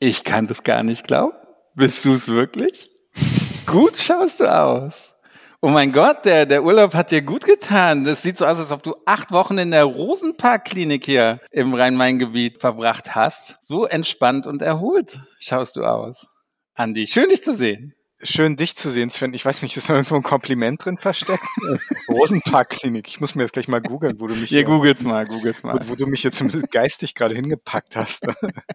Ich kann das gar nicht glauben. Bist du es wirklich? gut schaust du aus. Oh mein Gott, der, der Urlaub hat dir gut getan. Das sieht so aus, als ob du acht Wochen in der Rosenpark-Klinik hier im Rhein-Main-Gebiet verbracht hast. So entspannt und erholt schaust du aus. Andi, schön dich zu sehen. Schön, dich zu sehen, Sven. Ich weiß nicht, ist da irgendwo ein Kompliment drin versteckt? Rosenpark-Klinik. Ich muss mir jetzt gleich mal googeln, wo du mich... Ja, googelt's mal, googelt's mal. Wo, wo, du mich jetzt geistig gerade hingepackt hast.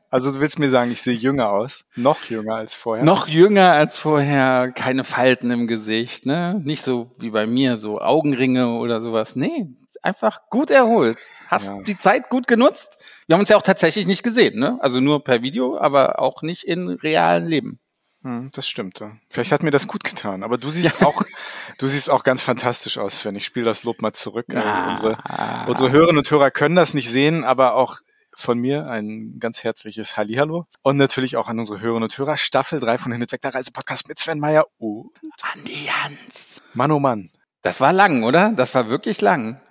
Also du willst mir sagen, ich sehe jünger aus. Noch jünger als vorher. Noch jünger als vorher. Keine Falten im Gesicht, ne? Nicht so wie bei mir, so Augenringe oder sowas. Nee, einfach gut erholt. Hast ja. die Zeit gut genutzt. Wir haben uns ja auch tatsächlich nicht gesehen, ne? Also nur per Video, aber auch nicht in realen Leben. Hm, das stimmt. Vielleicht hat mir das gut getan. Aber du siehst ja. auch, du siehst auch ganz fantastisch aus, Sven. Ich spiele das Lob mal zurück. Also ah. unsere, unsere Hörerinnen und Hörer können das nicht sehen, aber auch von mir ein ganz herzliches Hallihallo. Und natürlich auch an unsere Hörerinnen und Hörer. Staffel 3 von Hinweg der Reisepodcast mit Sven Meyer und Andi Jans. Mann, oh Mann. Das war lang, oder? Das war wirklich lang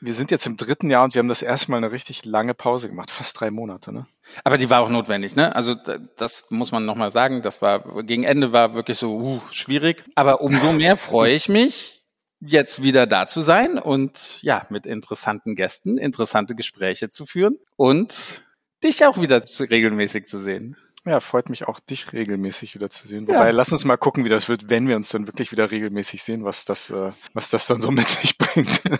wir sind jetzt im dritten Jahr und wir haben das erste Mal eine richtig lange Pause gemacht, fast drei Monate. Ne? Aber die war auch notwendig, ne? Also das muss man nochmal sagen. Das war gegen Ende war wirklich so uh, schwierig. Aber umso mehr freue ich mich, jetzt wieder da zu sein und ja, mit interessanten Gästen interessante Gespräche zu führen und dich auch wieder regelmäßig zu sehen. Ja, freut mich auch, dich regelmäßig wieder zu sehen. Wobei, ja. lass uns mal gucken, wie das wird, wenn wir uns dann wirklich wieder regelmäßig sehen, was das, äh, was das dann so mit sich bringt.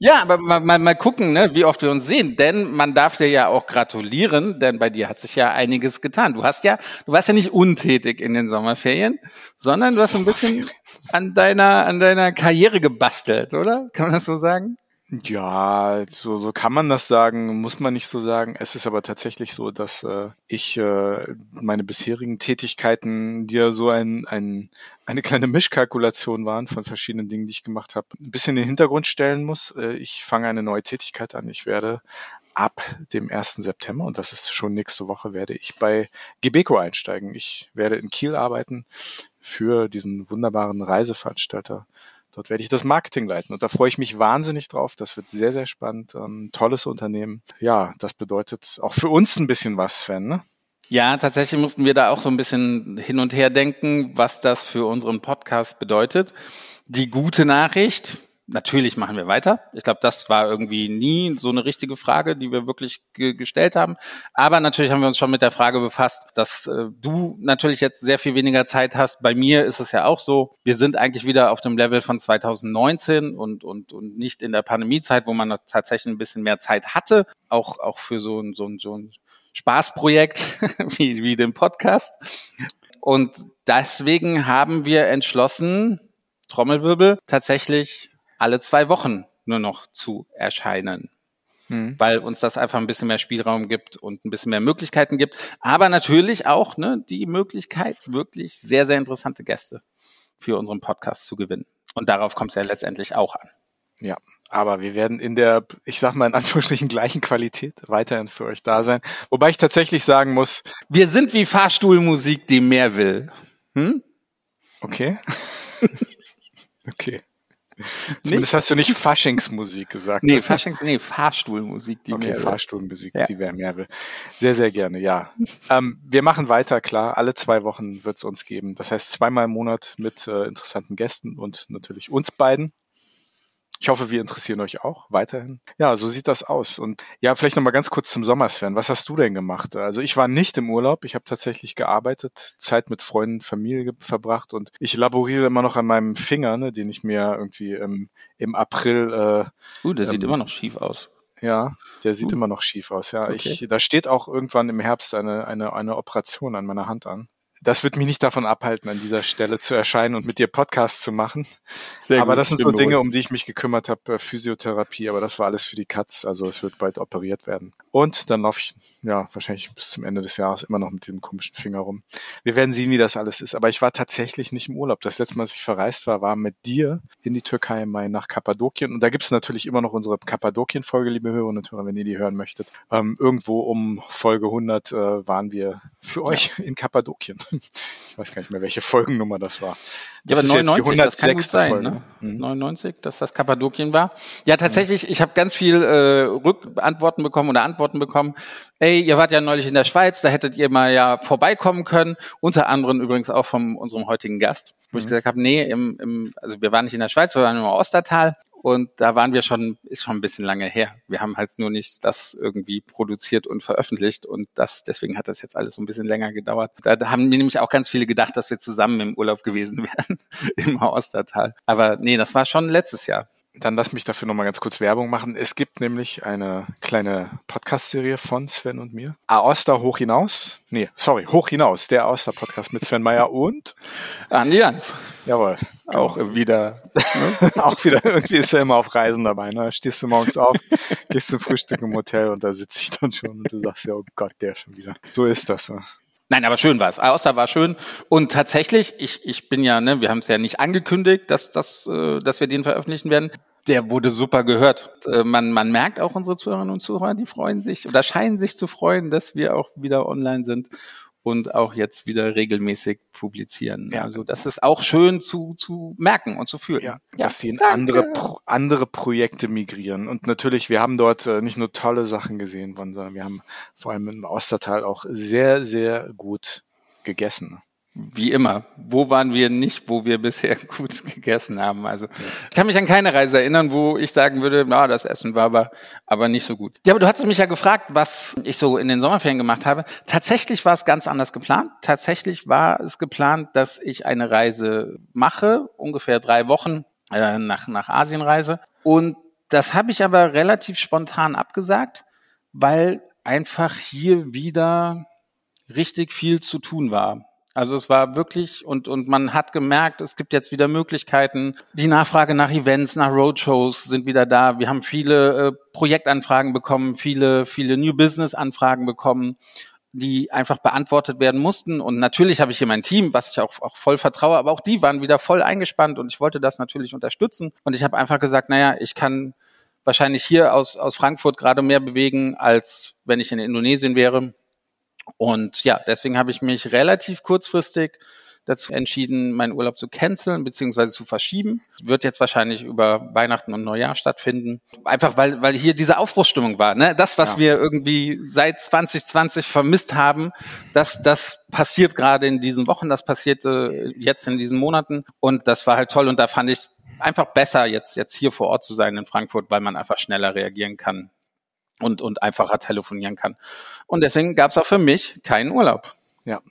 Ja, aber mal, mal, mal gucken, ne, wie oft wir uns sehen, denn man darf dir ja auch gratulieren, denn bei dir hat sich ja einiges getan. Du hast ja, du warst ja nicht untätig in den Sommerferien, sondern du hast so ein bisschen an deiner, an deiner Karriere gebastelt, oder? Kann man das so sagen? Ja, so, so kann man das sagen, muss man nicht so sagen. Es ist aber tatsächlich so, dass äh, ich äh, meine bisherigen Tätigkeiten, die ja so ein, ein, eine kleine Mischkalkulation waren von verschiedenen Dingen, die ich gemacht habe, ein bisschen in den Hintergrund stellen muss. Äh, ich fange eine neue Tätigkeit an. Ich werde ab dem 1. September, und das ist schon nächste Woche, werde ich bei Gebeco einsteigen. Ich werde in Kiel arbeiten für diesen wunderbaren Reiseveranstalter Dort werde ich das Marketing leiten und da freue ich mich wahnsinnig drauf. Das wird sehr, sehr spannend. Ähm, tolles Unternehmen. Ja, das bedeutet auch für uns ein bisschen was, Sven, ne? Ja, tatsächlich mussten wir da auch so ein bisschen hin und her denken, was das für unseren Podcast bedeutet. Die gute Nachricht, natürlich machen wir weiter. Ich glaube, das war irgendwie nie so eine richtige Frage, die wir wirklich ge gestellt haben. Aber natürlich haben wir uns schon mit der Frage befasst, dass äh, du natürlich jetzt sehr viel weniger Zeit hast. Bei mir ist es ja auch so. Wir sind eigentlich wieder auf dem Level von 2019 und, und, und nicht in der Pandemiezeit, wo man tatsächlich ein bisschen mehr Zeit hatte. Auch, auch für so ein, so ein, so ein Spaßprojekt wie, wie den Podcast. Und deswegen haben wir entschlossen, Trommelwirbel, tatsächlich alle zwei Wochen nur noch zu erscheinen. Hm. Weil uns das einfach ein bisschen mehr Spielraum gibt und ein bisschen mehr Möglichkeiten gibt. Aber natürlich auch ne, die Möglichkeit, wirklich sehr, sehr interessante Gäste für unseren Podcast zu gewinnen. Und darauf kommt es ja letztendlich auch an. Ja, aber wir werden in der, ich sag mal in Anführungsstrichen gleichen Qualität weiterhin für euch da sein. Wobei ich tatsächlich sagen muss, wir sind wie Fahrstuhlmusik, die mehr will. Hm? Okay. okay. Zumindest hast du nicht Faschingsmusik gesagt. Nee, Faschings, nee, Fahrstuhlmusik, die okay, Fahrstuhlmusik, ja. die wäre mehr will. Sehr, sehr gerne, ja. ähm, wir machen weiter, klar. Alle zwei Wochen wird es uns geben. Das heißt zweimal im Monat mit äh, interessanten Gästen und natürlich uns beiden. Ich hoffe, wir interessieren euch auch weiterhin. Ja, so sieht das aus. Und ja, vielleicht nochmal ganz kurz zum Sommersfern. Was hast du denn gemacht? Also ich war nicht im Urlaub. Ich habe tatsächlich gearbeitet, Zeit mit Freunden, Familie verbracht und ich laboriere immer noch an meinem Finger, ne, den ich mir irgendwie im, im April. Äh, uh, der ähm, sieht immer noch schief aus. Ja, der sieht uh. immer noch schief aus. Ja, okay. ich, da steht auch irgendwann im Herbst eine, eine, eine Operation an meiner Hand an das wird mich nicht davon abhalten, an dieser Stelle zu erscheinen und mit dir Podcasts zu machen. Sehr aber gut, das sind so Dinge, um die ich mich gekümmert habe, äh, Physiotherapie, aber das war alles für die Katz. Also es wird bald operiert werden. Und dann laufe ich, ja, wahrscheinlich bis zum Ende des Jahres immer noch mit diesem komischen Finger rum. Wir werden sehen, wie das alles ist. Aber ich war tatsächlich nicht im Urlaub. Das letzte Mal, als ich verreist war, war mit dir in die Türkei im Mai nach Kappadokien. Und da gibt es natürlich immer noch unsere Kappadokien-Folge, liebe Hörerinnen und Hörer, wenn ihr die hören möchtet. Ähm, irgendwo um Folge 100 äh, waren wir für euch in Kappadokien. Ich weiß gar nicht mehr, welche Folgennummer das war. Das ja, aber 99, das kann gut sein, Folge. ne? Mhm. 99, dass das Kappadokien war. Ja, tatsächlich, mhm. ich habe ganz viel äh, Rückantworten bekommen oder Antworten bekommen. Ey, ihr wart ja neulich in der Schweiz, da hättet ihr mal ja vorbeikommen können. Unter anderem übrigens auch von unserem heutigen Gast, wo mhm. ich gesagt habe, nee, im, im, also wir waren nicht in der Schweiz, wir waren im Ostertal und da waren wir schon, ist schon ein bisschen lange her. Wir haben halt nur nicht das irgendwie produziert und veröffentlicht und das, deswegen hat das jetzt alles so ein bisschen länger gedauert. Da haben mir nämlich auch ganz viele gedacht, dass wir zusammen im Urlaub gewesen wären im Ostertal. Aber nee, das war schon letztes Jahr. Dann lass mich dafür nochmal ganz kurz Werbung machen. Es gibt nämlich eine kleine Podcast-Serie von Sven und mir. Aoster hoch hinaus. Nee, sorry, hoch hinaus. Der Aoster-Podcast mit Sven Meyer und Andi Jans. Jawohl. Auch genau. wieder. Ne? auch wieder. Irgendwie ist er immer auf Reisen dabei. Ne? Stehst du morgens auf, gehst zum Frühstück im Hotel und da sitze ich dann schon und du sagst ja, oh Gott, der schon wieder. So ist das. Ne? Nein, aber schön war es. Aosta war schön. Und tatsächlich, ich, ich bin ja, ne, wir haben es ja nicht angekündigt, dass, dass, äh, dass wir den veröffentlichen werden. Der wurde super gehört. Äh, man, man merkt auch unsere Zuhörerinnen und Zuhörer, die freuen sich oder scheinen sich zu freuen, dass wir auch wieder online sind und auch jetzt wieder regelmäßig publizieren. Ja. Also das ist auch schön zu, zu merken und zu fühlen. Ja, ja dass sie in andere, andere Projekte migrieren. Und natürlich, wir haben dort äh, nicht nur tolle Sachen gesehen, sondern wir haben vor allem im Ostertal auch sehr, sehr gut gegessen wie immer, wo waren wir nicht, wo wir bisher gut gegessen haben? Also ich kann mich an keine Reise erinnern, wo ich sagen würde, na, das Essen war aber, aber nicht so gut. Ja, aber du hattest mich ja gefragt, was ich so in den Sommerferien gemacht habe. Tatsächlich war es ganz anders geplant. Tatsächlich war es geplant, dass ich eine Reise mache, ungefähr drei Wochen äh, nach, nach Asien reise. Und das habe ich aber relativ spontan abgesagt, weil einfach hier wieder richtig viel zu tun war. Also es war wirklich und und man hat gemerkt, es gibt jetzt wieder Möglichkeiten. Die Nachfrage nach Events, nach Roadshows sind wieder da. Wir haben viele äh, Projektanfragen bekommen, viele viele New Business Anfragen bekommen die einfach beantwortet werden mussten. Und natürlich habe ich hier mein Team, was ich auch, auch voll vertraue, aber auch die waren wieder voll eingespannt und ich wollte das natürlich unterstützen. Und ich habe einfach gesagt, naja, ich kann wahrscheinlich hier aus, aus Frankfurt gerade mehr bewegen, als wenn ich in Indonesien wäre. Und ja, deswegen habe ich mich relativ kurzfristig dazu entschieden, meinen Urlaub zu canceln bzw. zu verschieben. Wird jetzt wahrscheinlich über Weihnachten und Neujahr stattfinden. Einfach weil, weil hier diese Aufbruchsstimmung war. Ne? Das, was ja. wir irgendwie seit 2020 vermisst haben, das, das passiert gerade in diesen Wochen, das passierte jetzt in diesen Monaten. Und das war halt toll. Und da fand ich einfach besser, jetzt, jetzt hier vor Ort zu sein in Frankfurt, weil man einfach schneller reagieren kann und, und einfacher telefonieren kann. Und deswegen gab es auch für mich keinen Urlaub. Ja,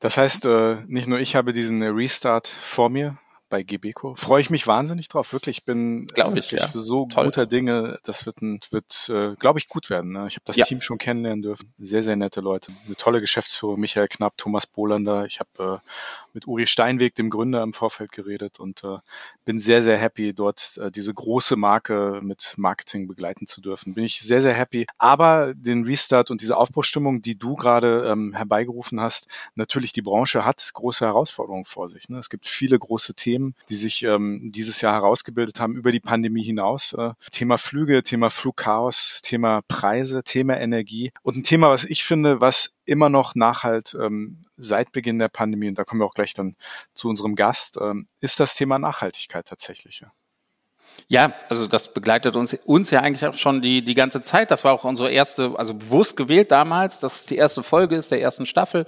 das heißt, äh, nicht nur ich habe diesen Restart vor mir bei Gebeco. Freue ich mich wahnsinnig drauf. Wirklich, ich bin glaube ich ja. so Toll. guter Dinge. Das wird, wird äh, glaube ich, gut werden. Ne? Ich habe das ja. Team schon kennenlernen dürfen. Sehr, sehr nette Leute. Eine tolle Geschäftsführung, Michael Knapp, Thomas Bolander. Ich habe äh, mit Uri Steinweg, dem Gründer, im Vorfeld geredet und äh, bin sehr, sehr happy, dort äh, diese große Marke mit Marketing begleiten zu dürfen. Bin ich sehr, sehr happy. Aber den Restart und diese Aufbruchstimmung, die du gerade ähm, herbeigerufen hast, natürlich die Branche hat große Herausforderungen vor sich. Ne? Es gibt viele große Themen, die sich ähm, dieses Jahr herausgebildet haben über die Pandemie hinaus. Äh, Thema Flüge, Thema Flugchaos, Thema Preise, Thema Energie und ein Thema, was ich finde, was immer noch nachhalt ähm, seit Beginn der Pandemie, und da kommen wir auch gleich dann zu unserem Gast, ähm, ist das Thema Nachhaltigkeit tatsächlich. Ja. Also das begleitet uns, uns ja eigentlich auch schon die, die ganze Zeit. Das war auch unsere erste, also bewusst gewählt damals, dass es die erste Folge ist der ersten Staffel.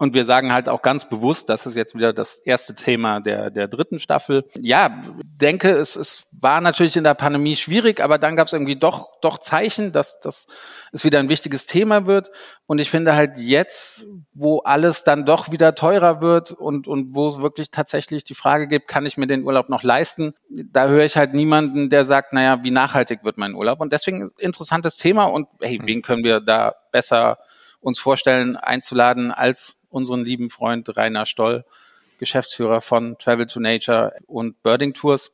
Und wir sagen halt auch ganz bewusst, das ist jetzt wieder das erste Thema der, der dritten Staffel. Ja, denke, es, es war natürlich in der Pandemie schwierig, aber dann gab es irgendwie doch, doch Zeichen, dass, dass es wieder ein wichtiges Thema wird. Und ich finde halt jetzt, wo alles dann doch wieder teurer wird und, und wo es wirklich tatsächlich die Frage gibt, kann ich mir den Urlaub noch leisten? Da höre ich halt niemanden, der sagt, naja, wie nachhaltig wird mein Urlaub? Und deswegen interessantes Thema und hey, wen können wir da besser uns vorstellen, einzuladen als unseren lieben Freund Rainer Stoll, Geschäftsführer von Travel to Nature und Birding Tours.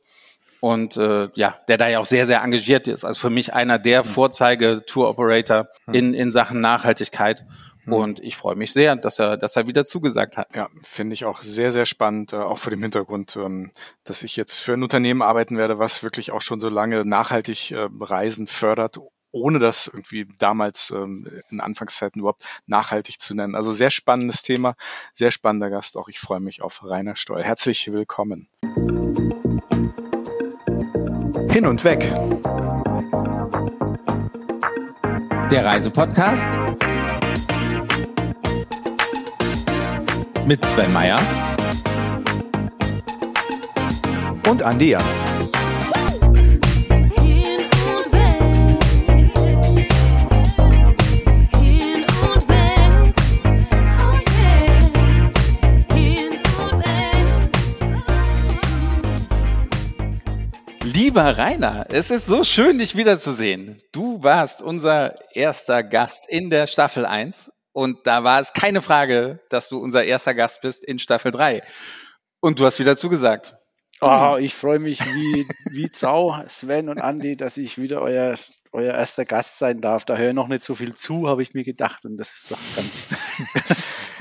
Und äh, ja, der da ja auch sehr, sehr engagiert ist. Also für mich einer der hm. Vorzeige-Tour-Operator hm. in, in Sachen Nachhaltigkeit. Hm. Und ich freue mich sehr, dass er, dass er wieder zugesagt hat. Ja, finde ich auch sehr, sehr spannend, äh, auch vor dem Hintergrund, ähm, dass ich jetzt für ein Unternehmen arbeiten werde, was wirklich auch schon so lange nachhaltig äh, Reisen fördert ohne das irgendwie damals ähm, in Anfangszeiten überhaupt nachhaltig zu nennen. Also sehr spannendes Thema, sehr spannender Gast. Auch ich freue mich auf Rainer Stoll. Herzlich willkommen. Hin und weg. Der Reisepodcast mit Sven Meyer und Andi Jans. Lieber Rainer, es ist so schön, dich wiederzusehen. Du warst unser erster Gast in der Staffel 1 und da war es keine Frage, dass du unser erster Gast bist in Staffel 3. Und du hast wieder zugesagt. Oh, ich freue mich wie, wie Zau, Sven und Andi, dass ich wieder euer, euer erster Gast sein darf. Da höre ich noch nicht so viel zu, habe ich mir gedacht. Und das ist doch ganz.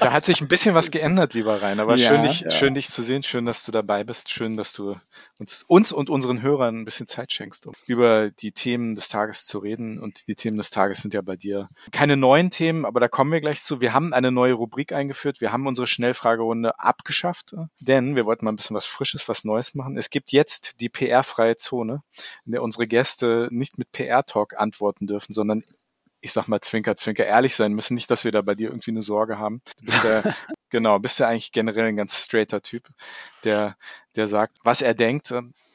da hat sich ein bisschen was geändert, lieber Rainer. Aber ja, schön, dich, ja. schön, dich zu sehen. Schön, dass du dabei bist. Schön, dass du uns, uns und unseren Hörern ein bisschen Zeit schenkst, um über die Themen des Tages zu reden. Und die Themen des Tages sind ja bei dir keine neuen Themen, aber da kommen wir gleich zu. Wir haben eine neue Rubrik eingeführt. Wir haben unsere Schnellfragerunde abgeschafft, denn wir wollten mal ein bisschen was Frisches, was Neues machen. Es gibt jetzt die PR-freie Zone, in der unsere Gäste nicht mit PR-Talk antworten dürfen, sondern ich sag mal, Zwinker, Zwinker, ehrlich sein müssen. Nicht, dass wir da bei dir irgendwie eine Sorge haben. Du bist ja, genau, bist ja eigentlich generell ein ganz straighter Typ, der, der sagt, was er denkt.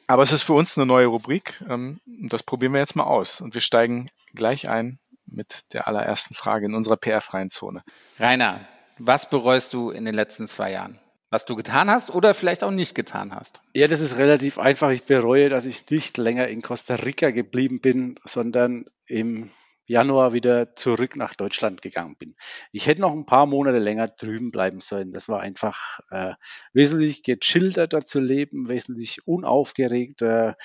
Aber es ist für uns eine neue Rubrik. Ähm, und das probieren wir jetzt mal aus. Und wir steigen gleich ein mit der allerersten Frage in unserer PR-freien Zone. Rainer, was bereust du in den letzten zwei Jahren? Was du getan hast oder vielleicht auch nicht getan hast? Ja, das ist relativ einfach. Ich bereue, dass ich nicht länger in Costa Rica geblieben bin, sondern im Januar wieder zurück nach Deutschland gegangen bin. Ich hätte noch ein paar Monate länger drüben bleiben sollen. Das war einfach äh, wesentlich gechillter zu leben, wesentlich unaufgeregter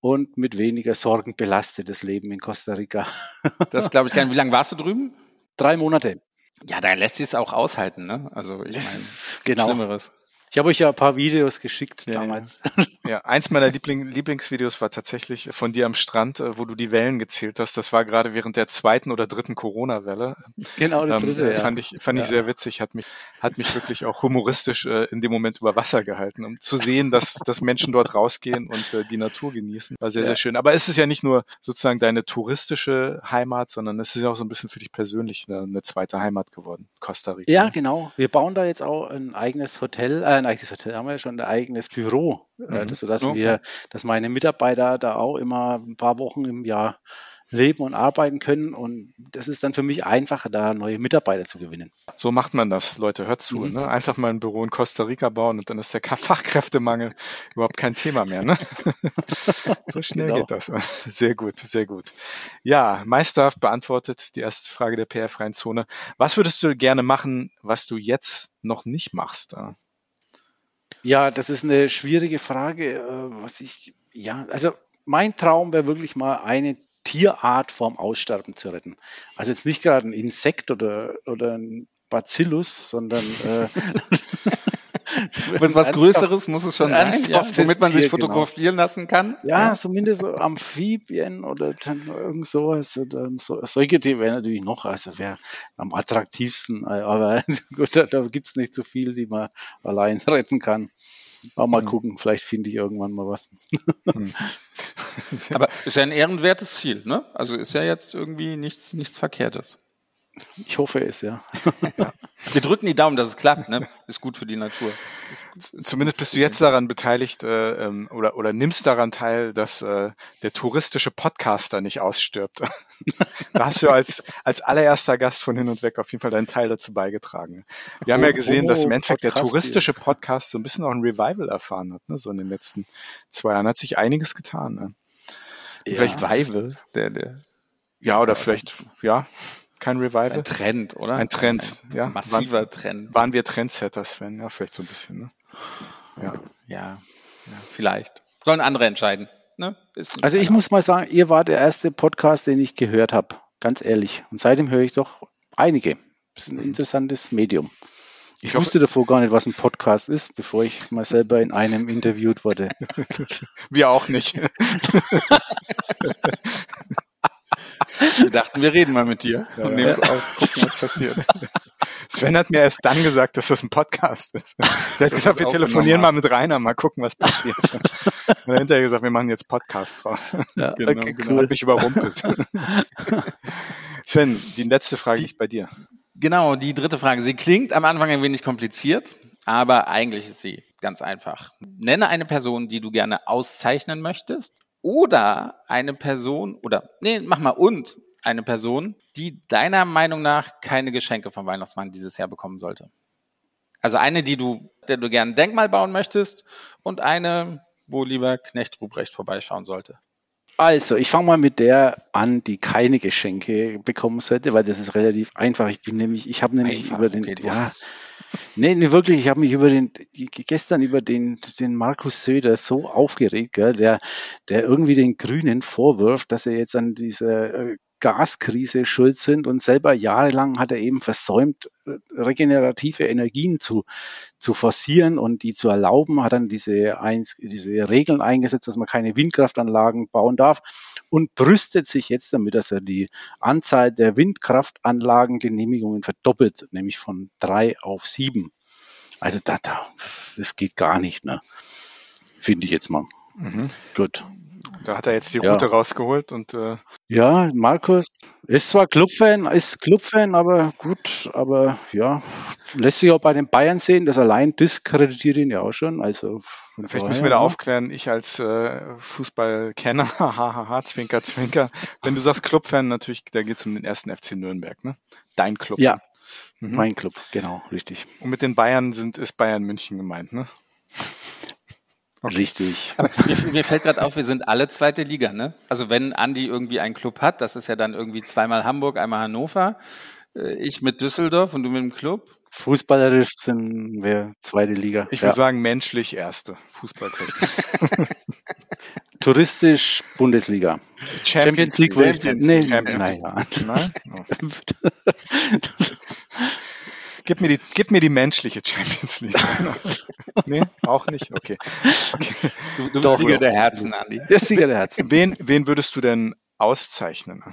und mit weniger Sorgen belastetes Leben in Costa Rica. das glaube ich gerne. Wie lange warst du drüben? Drei Monate. Ja, da lässt sich es auch aushalten, ne? Also ich meine, genau. Schlimmeres. Ich habe euch ja ein paar Videos geschickt ja, damals. Ja. Eins meiner Liebling Lieblingsvideos war tatsächlich von dir am Strand, äh, wo du die Wellen gezählt hast. Das war gerade während der zweiten oder dritten Corona-Welle. Genau, die ähm, dritte, ja. Fand ich, fand ja. ich sehr witzig, hat mich, hat mich wirklich auch humoristisch äh, in dem Moment über Wasser gehalten, um zu sehen, dass, dass Menschen dort rausgehen und äh, die Natur genießen. War sehr, sehr schön. Aber es ist ja nicht nur sozusagen deine touristische Heimat, sondern es ist ja auch so ein bisschen für dich persönlich eine, eine zweite Heimat geworden, Costa Rica. Ja, genau. Wir bauen da jetzt auch ein eigenes Hotel, äh, ein eigenes Hotel, haben wir ja schon ein eigenes Büro, mhm. sodass okay. wir, dass meine Mitarbeiter da auch immer ein paar Wochen im Jahr leben und arbeiten können. Und das ist dann für mich einfacher, da neue Mitarbeiter zu gewinnen. So macht man das, Leute. Hört zu. Mhm. Ne? Einfach mal ein Büro in Costa Rica bauen und dann ist der Fachkräftemangel überhaupt kein Thema mehr. Ne? so schnell genau. geht das. Sehr gut, sehr gut. Ja, meisterhaft beantwortet die erste Frage der PR-freien Zone. Was würdest du gerne machen, was du jetzt noch nicht machst? Ja, das ist eine schwierige Frage. Äh, was ich, ja, also mein Traum wäre wirklich mal eine Tierart vorm Aussterben zu retten. Also jetzt nicht gerade ein Insekt oder, oder ein Bacillus, sondern äh, was, was Größeres muss es schon sein, ja, womit man sich Tier, genau. fotografieren genau. lassen kann. Ja, ja, zumindest so Amphibien oder irgend sowas oder so, Säugetiere wäre natürlich noch, also wäre am attraktivsten, aber gut, da, da gibt es nicht so viel, die man allein retten kann. Aber mal hm. gucken, vielleicht finde ich irgendwann mal was. Hm. Aber ist ja ein ehrenwertes Ziel, ne? Also ist ja jetzt irgendwie nichts, nichts Verkehrtes. Ich hoffe es, ja. ja. Wir drücken die Daumen, dass es klappt, ne? Ist gut für die Natur. Zumindest bist du jetzt daran beteiligt äh, ähm, oder, oder nimmst daran teil, dass äh, der touristische Podcaster nicht ausstirbt. da hast du als, als allererster Gast von Hin und Weg auf jeden Fall deinen Teil dazu beigetragen. Wir haben ja gesehen, dass im Endeffekt der touristische Podcast so ein bisschen auch ein Revival erfahren hat, ne? so in den letzten zwei Jahren. Hat sich einiges getan. Ne? Ja, vielleicht Revival, der, der. Ja, oder vielleicht, ja, kein Revival. ein Trend, oder? Ein Trend, ein ja. Massiver waren, Trend. Waren wir Trendsetter, Sven? Ja, vielleicht so ein bisschen, ne? Ja. Ja, ja vielleicht. Sollen andere entscheiden. Ne? also ich muss mal sagen, ihr war der erste Podcast, den ich gehört habe. Ganz ehrlich. Und seitdem höre ich doch einige. Das ist ein interessantes Medium. Ich, ich wusste davor gar nicht, was ein Podcast ist, bevor ich mal selber in einem interviewt wurde. Wir auch nicht. Wir dachten, wir reden mal mit dir Ja, und ja. nehmen es auf, gucken, was passiert. Sven hat mir erst dann gesagt, dass das ein Podcast ist. Der hat Das gesagt, ist wir telefonieren mal mit Rainer, mal gucken, was passiert. Und dann hinterher gesagt, wir machen jetzt Podcast draus. Ja, Genau, okay, genau. cool. Hat mich überrumpelt. Sven, die letzte Frage Die- liegt bei dir. Genau, die dritte Frage. Sie klingt am Anfang ein wenig kompliziert, aber eigentlich ist sie ganz einfach. Nenne eine Person, die du gerne auszeichnen möchtest oder eine Person oder nee, mach mal und eine Person, die deiner Meinung nach keine Geschenke vom Weihnachtsmann dieses Jahr bekommen sollte. Also eine, die du, der du gerne ein Denkmal bauen möchtest und eine, wo lieber Knecht Ruprecht vorbeischauen sollte. Also, ich fange mal mit der an, die keine Geschenke bekommen sollte, weil das ist relativ einfach. Ich bin nämlich, ich habe nämlich Einfach, über den, okay, ja, hast- nee, nee, wirklich, ich habe mich über den, gestern über den, den Markus Söder so aufgeregt, gell, der, der irgendwie den Grünen vorwirft, dass er jetzt an dieser äh, Gaskrise schuld sind und selber jahrelang hat er eben versäumt, äh, regenerative Energien zu, zu forcieren und die zu erlauben, hat dann diese, diese Regeln eingesetzt, dass man keine Windkraftanlagen bauen darf und brüstet sich jetzt damit, dass er die Anzahl der Windkraftanlagengenehmigungen verdoppelt, nämlich von drei auf sieben. Also da, da, das, das geht gar nicht, ne? Finde ich jetzt mal. Mhm. Gut. Da hat er jetzt die Ja. Route rausgeholt und äh, Ja, Markus ist zwar Clubfan, ist Clubfan, aber gut, aber ja, lässt sich auch bei den Bayern sehen, das allein diskreditiert ihn ja auch schon. Also vielleicht daher, müssen wir da aufklären, ich als äh, Fußballkenner, hahaha, Zwinker, Zwinker. Wenn du sagst Clubfan, natürlich, da geht's um den ersten FC Nürnberg, ne? Dein Club. Ja, Mhm. mein Club, genau, richtig. Und mit den Bayern sind, ist Bayern München gemeint, ne? Okay. Richtig. Mir, mir fällt gerade auf, wir sind alle zweite Liga, ne? Also wenn Andi irgendwie einen Club hat, das ist ja dann irgendwie zweimal Hamburg, einmal Hannover, äh, ich mit Düsseldorf und du mit dem Club. Fußballerisch sind wir zweite Liga. Ich ja. würde sagen, menschlich erste, Fußballtechnisch. Touristisch Bundesliga. Champions League, würde ich- Champions nee, League, Champions naja. League. Nein? Gib mir die, gib mir die menschliche Champions League. nee, auch nicht? Okay. okay. Du, du bist Doch, Sieger der Herzen, Andi. Der Sieger der Herzen. Wen, wen würdest du denn auszeichnen?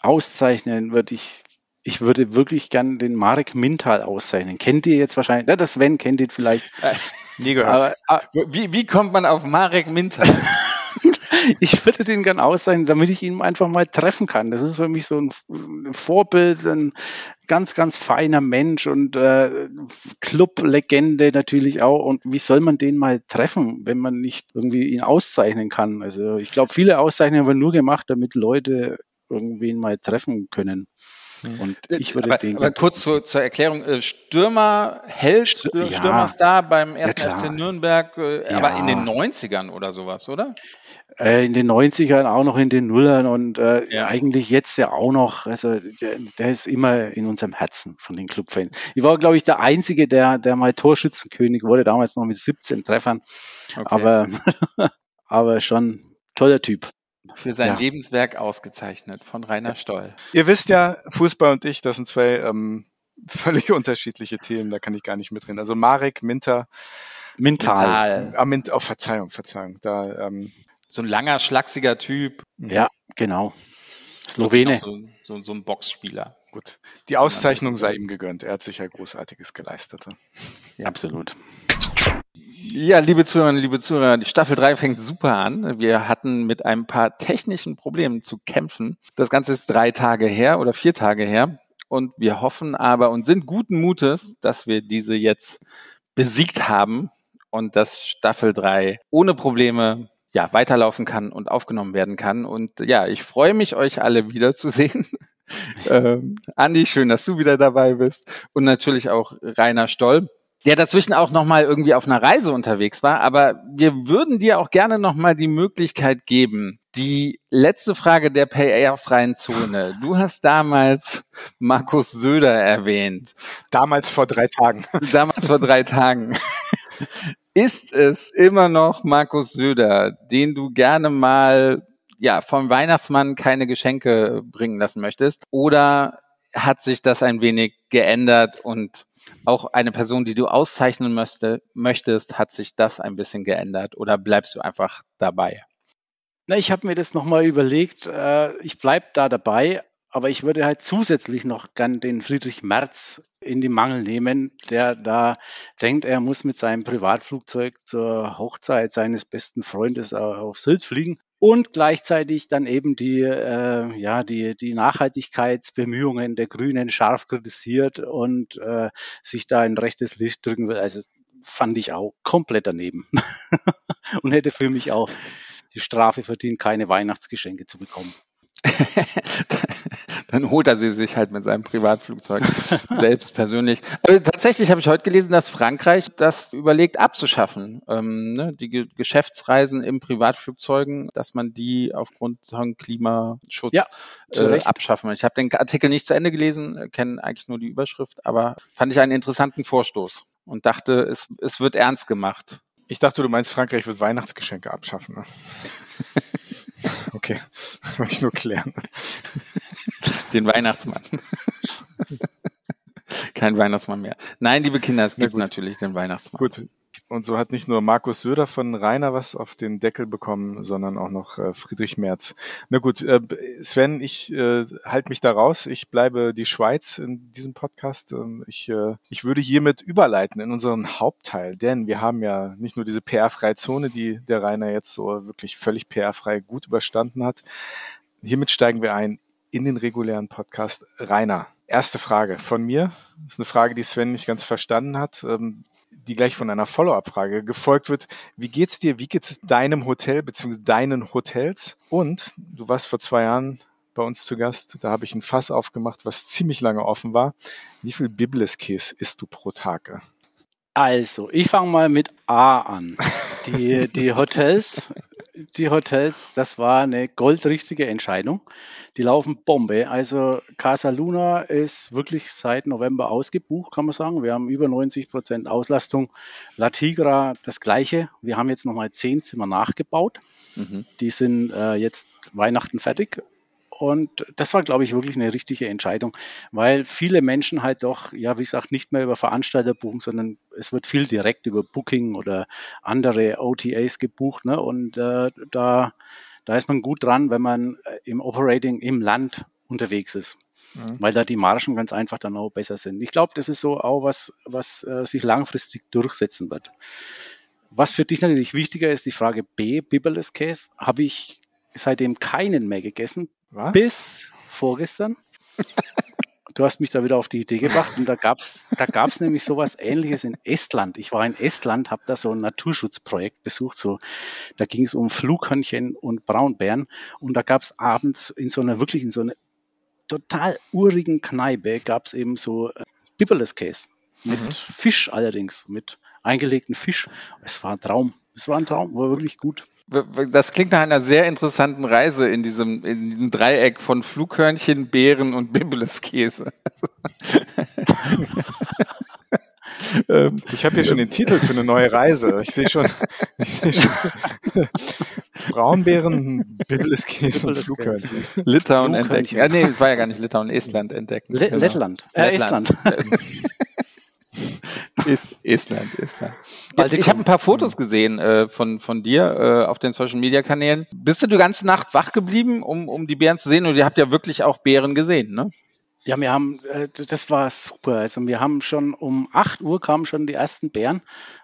Auszeichnen würde ich, ich würde wirklich gern den Marek Mintal auszeichnen. Kennt ihr jetzt wahrscheinlich, ja, das Sven kennt ihn vielleicht, Nie gehört. aber ah, Wie, wie kommt man auf Marek Minter? ich würde den gern auszeichnen, damit ich ihn einfach mal treffen kann. Das ist für mich so ein, Vorbild, ein ganz, ganz feiner Mensch und äh, Club-Legende natürlich auch. Und wie soll man den mal treffen, wenn man nicht irgendwie ihn auszeichnen kann? Also ich glaube, viele Auszeichnungen werden nur gemacht, damit Leute irgendwen mal treffen können. Und ich würde aber, den aber kurz zur, zur Erklärung, äh, Stürmer, Held, Stür- Stür ja. Stürmerstar beim 1. klar. FC Nürnberg, äh, Ja. aber in den 90ern oder sowas, oder? Äh, in den 90ern, auch noch in den Nullern und äh, Ja. eigentlich jetzt ja auch noch. Also der, der ist immer in unserem Herzen von den Clubfans. Ich war, glaube ich, der Einzige, der, der mal Torschützenkönig wurde, damals noch mit 17 Treffern. Okay. Aber, aber schon toller Typ. Für sein Ja. Lebenswerk ausgezeichnet von Rainer Stoll. Ihr wisst ja, Fußball und ich, das sind zwei ähm, völlig unterschiedliche Themen, da kann ich gar nicht mitreden. Also Marek, Minter, Mental. Mental. ah, Mint, oh, Verzeihung, Verzeihung, da, ähm, So ein langer, schlachsiger Typ. Ja, genau. Slowene. So, so, so ein Boxspieler. gut. Die Auszeichnung sei ihm gegönnt. Er hat sicher Großartiges geleistet. Absolut. Ja, liebe Zuhörerinnen, liebe Zuhörer, die Staffel 3 fängt super an. Wir hatten mit ein paar technischen Problemen zu kämpfen. Das Ganze ist drei Tage her oder vier Tage her. Und wir hoffen aber und sind guten Mutes, dass wir diese jetzt besiegt haben und dass Staffel 3 ohne Probleme ja, weiterlaufen kann und aufgenommen werden kann. Und ja, ich freue mich, euch alle wiederzusehen. ähm, Andi, schön, dass du wieder dabei bist. Und natürlich auch Rainer Stoll, der dazwischen auch nochmal irgendwie auf einer Reise unterwegs war. Aber wir würden dir auch gerne nochmal die Möglichkeit geben, die letzte Frage der PR-freien Zone. Du hast damals Markus Söder erwähnt, Damals vor drei Tagen. damals vor drei Tagen. Ist es immer noch Markus Söder, den du gerne mal ja vom Weihnachtsmann keine Geschenke bringen lassen möchtest? Oder hat sich das ein wenig geändert und auch eine Person, die du auszeichnen möchte, möchtest, hat sich das ein bisschen geändert oder bleibst du einfach dabei? Na, ich habe mir das nochmal überlegt. Äh, ich bleibe da dabei, aber ich würde halt zusätzlich noch gern den Friedrich Merz in die Mangel nehmen, der da denkt, er muss mit seinem Privatflugzeug zur Hochzeit seines besten Freundes auf Sylt fliegen und gleichzeitig dann eben die, äh, ja, die, die Nachhaltigkeitsbemühungen der Grünen scharf kritisiert und äh, sich da ein rechtes Licht drücken will. Also fand ich auch komplett daneben und hätte für mich auch die Strafe verdient, keine Weihnachtsgeschenke zu bekommen. dann holt er sie sich halt mit seinem Privatflugzeug selbst persönlich. Aber tatsächlich habe ich heute gelesen, dass Frankreich das überlegt abzuschaffen. Ähm, ne, die Ge Geschäftsreisen im Privatflugzeugen, dass man die aufgrund von Klimaschutz ja, äh, abschaffen. Ich habe den Artikel nicht zu Ende gelesen, kenne eigentlich nur die Überschrift, aber fand ich einen interessanten Vorstoß und dachte, es, es wird ernst gemacht. Ich dachte, du meinst, Frankreich wird Weihnachtsgeschenke abschaffen. Ne? okay, wollte ich nur klären. Den Weihnachtsmann. Kein Weihnachtsmann mehr. Nein, liebe Kinder, es gibt natürlich den Weihnachtsmann. Gut, und so hat nicht nur Markus Söder von Rainer was auf den Deckel bekommen, sondern auch noch äh, Friedrich Merz. Na gut, äh, Sven, ich äh, halte mich da raus. Ich bleibe die Schweiz in diesem Podcast. Ähm, ich, äh, ich würde hiermit überleiten in unseren Hauptteil, denn wir haben ja nicht nur diese PR-freie Zone, die der Rainer jetzt so wirklich völlig PR-frei gut überstanden hat. Hiermit steigen wir ein in den regulären Podcast. Rainer, erste Frage von mir. Das ist eine Frage, die Sven nicht ganz verstanden hat. Die gleich von einer Follow-up-Frage gefolgt wird. Wie geht's dir? Wie geht's deinem Hotel bzw. deinen Hotels? Und du warst vor zwei Jahren bei uns zu Gast. Da habe ich ein Fass aufgemacht, was ziemlich lange offen war. Wie viel Bibliskäse isst du pro Tag? Also, ich fange mal mit A an. Die, die Hotels, die Hotels, das war eine goldrichtige Entscheidung. Die laufen Bombe. Also Casa Luna ist wirklich seit November ausgebucht, kann man sagen. Wir haben über 90 Prozent Auslastung. La Tigra das gleiche. Wir haben jetzt nochmal zehn Zimmer nachgebaut. Mhm. Die sind äh, jetzt Weihnachten fertig. Und das war, glaube ich, wirklich eine richtige Entscheidung, weil viele Menschen halt doch, ja, wie gesagt, nicht mehr über Veranstalter buchen, sondern es wird viel direkt über Booking oder andere OTAs gebucht. Ne? Und äh, da, da ist man gut dran, wenn man äh, im Operating im Land unterwegs ist. Mhm. Weil da die Margen ganz einfach dann auch besser sind. Ich glaube, das ist so auch was, was äh, sich langfristig durchsetzen wird. Was für dich natürlich wichtiger ist, die Frage B, Bibberless Case, habe ich seitdem keinen mehr gegessen. Was? Bis vorgestern. du hast mich da wieder auf die Idee gebracht und da gab es da gab's nämlich sowas ähnliches in Estland. Ich war in Estland, habe da so ein Naturschutzprojekt besucht. So, da ging es um Flughörnchen und Braunbären und da gab es abends in so einer wirklich in so einer total urigen Kneipe gab es eben so äh, Bibberless Case mit mhm. Fisch allerdings, mit eingelegten Fisch. Es war ein Traum. Es war ein Traum, war wirklich gut. Das klingt nach einer sehr interessanten Reise in diesem, in diesem Dreieck von Flughörnchen, Beeren und Bibeleskäse. Ähm, ich habe hier schon den Titel für eine neue Reise. Ich sehe schon, ich seh schon Braunbären, Bibeleskäse und Flughörnchen. Litauen entdecken. Ja, nee, es war ja gar nicht Litauen, Estland entdecken. Le genau. Lettland. Äh, Estland. Ist, Estland, Estland. Ja, ich habe ein paar Fotos gesehen äh, von, von dir äh, auf den Social Media Kanälen. Bist du die ganze Nacht wach geblieben, um, um die Bären zu sehen? Und ihr habt ja wirklich auch Bären gesehen, ne? Ja, wir haben, äh, das war super. Also wir haben schon um 8 Uhr kamen schon die ersten Bären.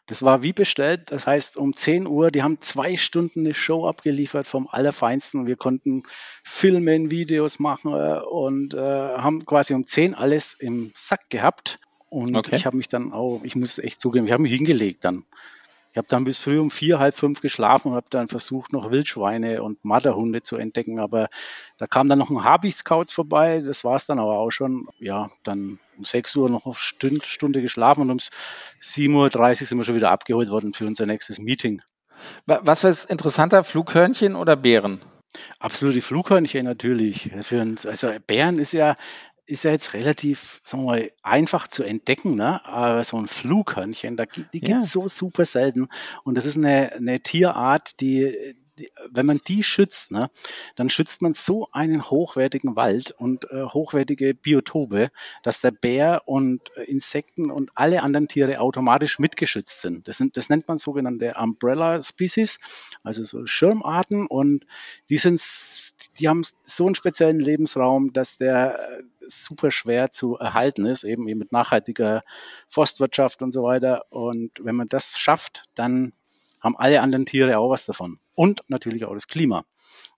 Das war wie bestellt. Das heißt, um 10 Uhr, die haben zwei Stunden eine Show abgeliefert vom Allerfeinsten. Wir konnten filmen, Videos machen äh, und äh, haben quasi um 10 alles im Sack gehabt. Und okay. ich habe mich dann auch, ich muss echt zugeben, ich habe mich hingelegt dann. Ich habe dann bis früh um vier, halb fünf geschlafen und habe dann versucht, noch Wildschweine und Marderhunde zu entdecken. Aber da kam dann noch ein Habich-Scouts vorbei. Das war es dann aber auch schon. Ja, dann um sechs Uhr noch eine Stunde, Stunde geschlafen und um 7.30 Uhr sind wir schon wieder abgeholt worden für unser nächstes Meeting. Was ist interessanter, Flughörnchen oder Bären? Absolut, die Flughörnchen natürlich. Für uns, also Bären ist ja, ist ja jetzt relativ, sagen wir mal, einfach zu entdecken, ne? Aber so ein Flughörnchen, da, die gibt es ja. so super selten. Und das ist eine, eine Tierart, die, wenn man die schützt, ne, dann schützt man so einen hochwertigen Wald und äh, hochwertige Biotope, dass der Bär und äh, Insekten und alle anderen Tiere automatisch mitgeschützt sind. Das, sind. das nennt man sogenannte Umbrella Species, also so Schirmarten und die sind, die haben so einen speziellen Lebensraum, dass der äh, super schwer zu erhalten ist, eben mit nachhaltiger Forstwirtschaft und so weiter. Und wenn man das schafft, dann haben alle anderen Tiere auch was davon. Und natürlich auch das Klima.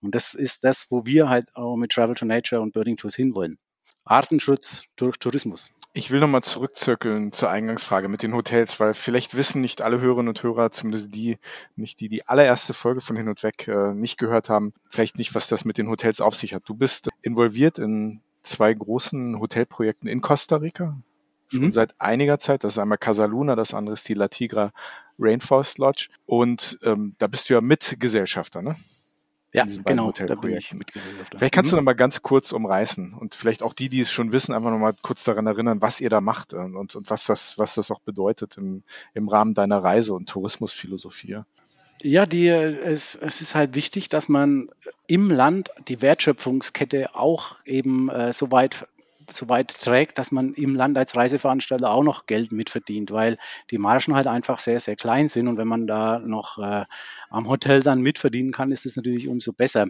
Und das ist das, wo wir halt auch mit Travel to Nature und Birding Tours hinwollen. Artenschutz durch Tourismus. Ich will nochmal zurückzirkeln zur Eingangsfrage mit den Hotels, weil vielleicht wissen nicht alle Hörerinnen und Hörer, zumindest die, nicht die die allererste Folge von Hin und Weg äh, nicht gehört haben, vielleicht nicht, was das mit den Hotels auf sich hat. Du bist involviert in zwei großen Hotelprojekten in Costa Rica, schon mhm. seit einiger Zeit. Das ist einmal Casaluna, das andere ist die La Tigra Rainforest Lodge. Und ähm, da bist du ja Mitgesellschafter, ne? Ja, genau, da bin ich Mitgesellschafter. Vielleicht kannst mhm. du noch mal ganz kurz umreißen und vielleicht auch die, die es schon wissen, einfach noch mal kurz daran erinnern, was ihr da macht und, und, und was das, was das auch bedeutet im, im Rahmen deiner Reise und Tourismusphilosophie. Ja, die, es, es ist halt wichtig, dass man im Land die Wertschöpfungskette auch eben äh, so weit so weit trägt, dass man im Land als Reiseveranstalter auch noch Geld mitverdient, weil die Margen halt einfach sehr, sehr klein sind. Und wenn man da noch äh, am Hotel dann mitverdienen kann, ist das natürlich umso besser.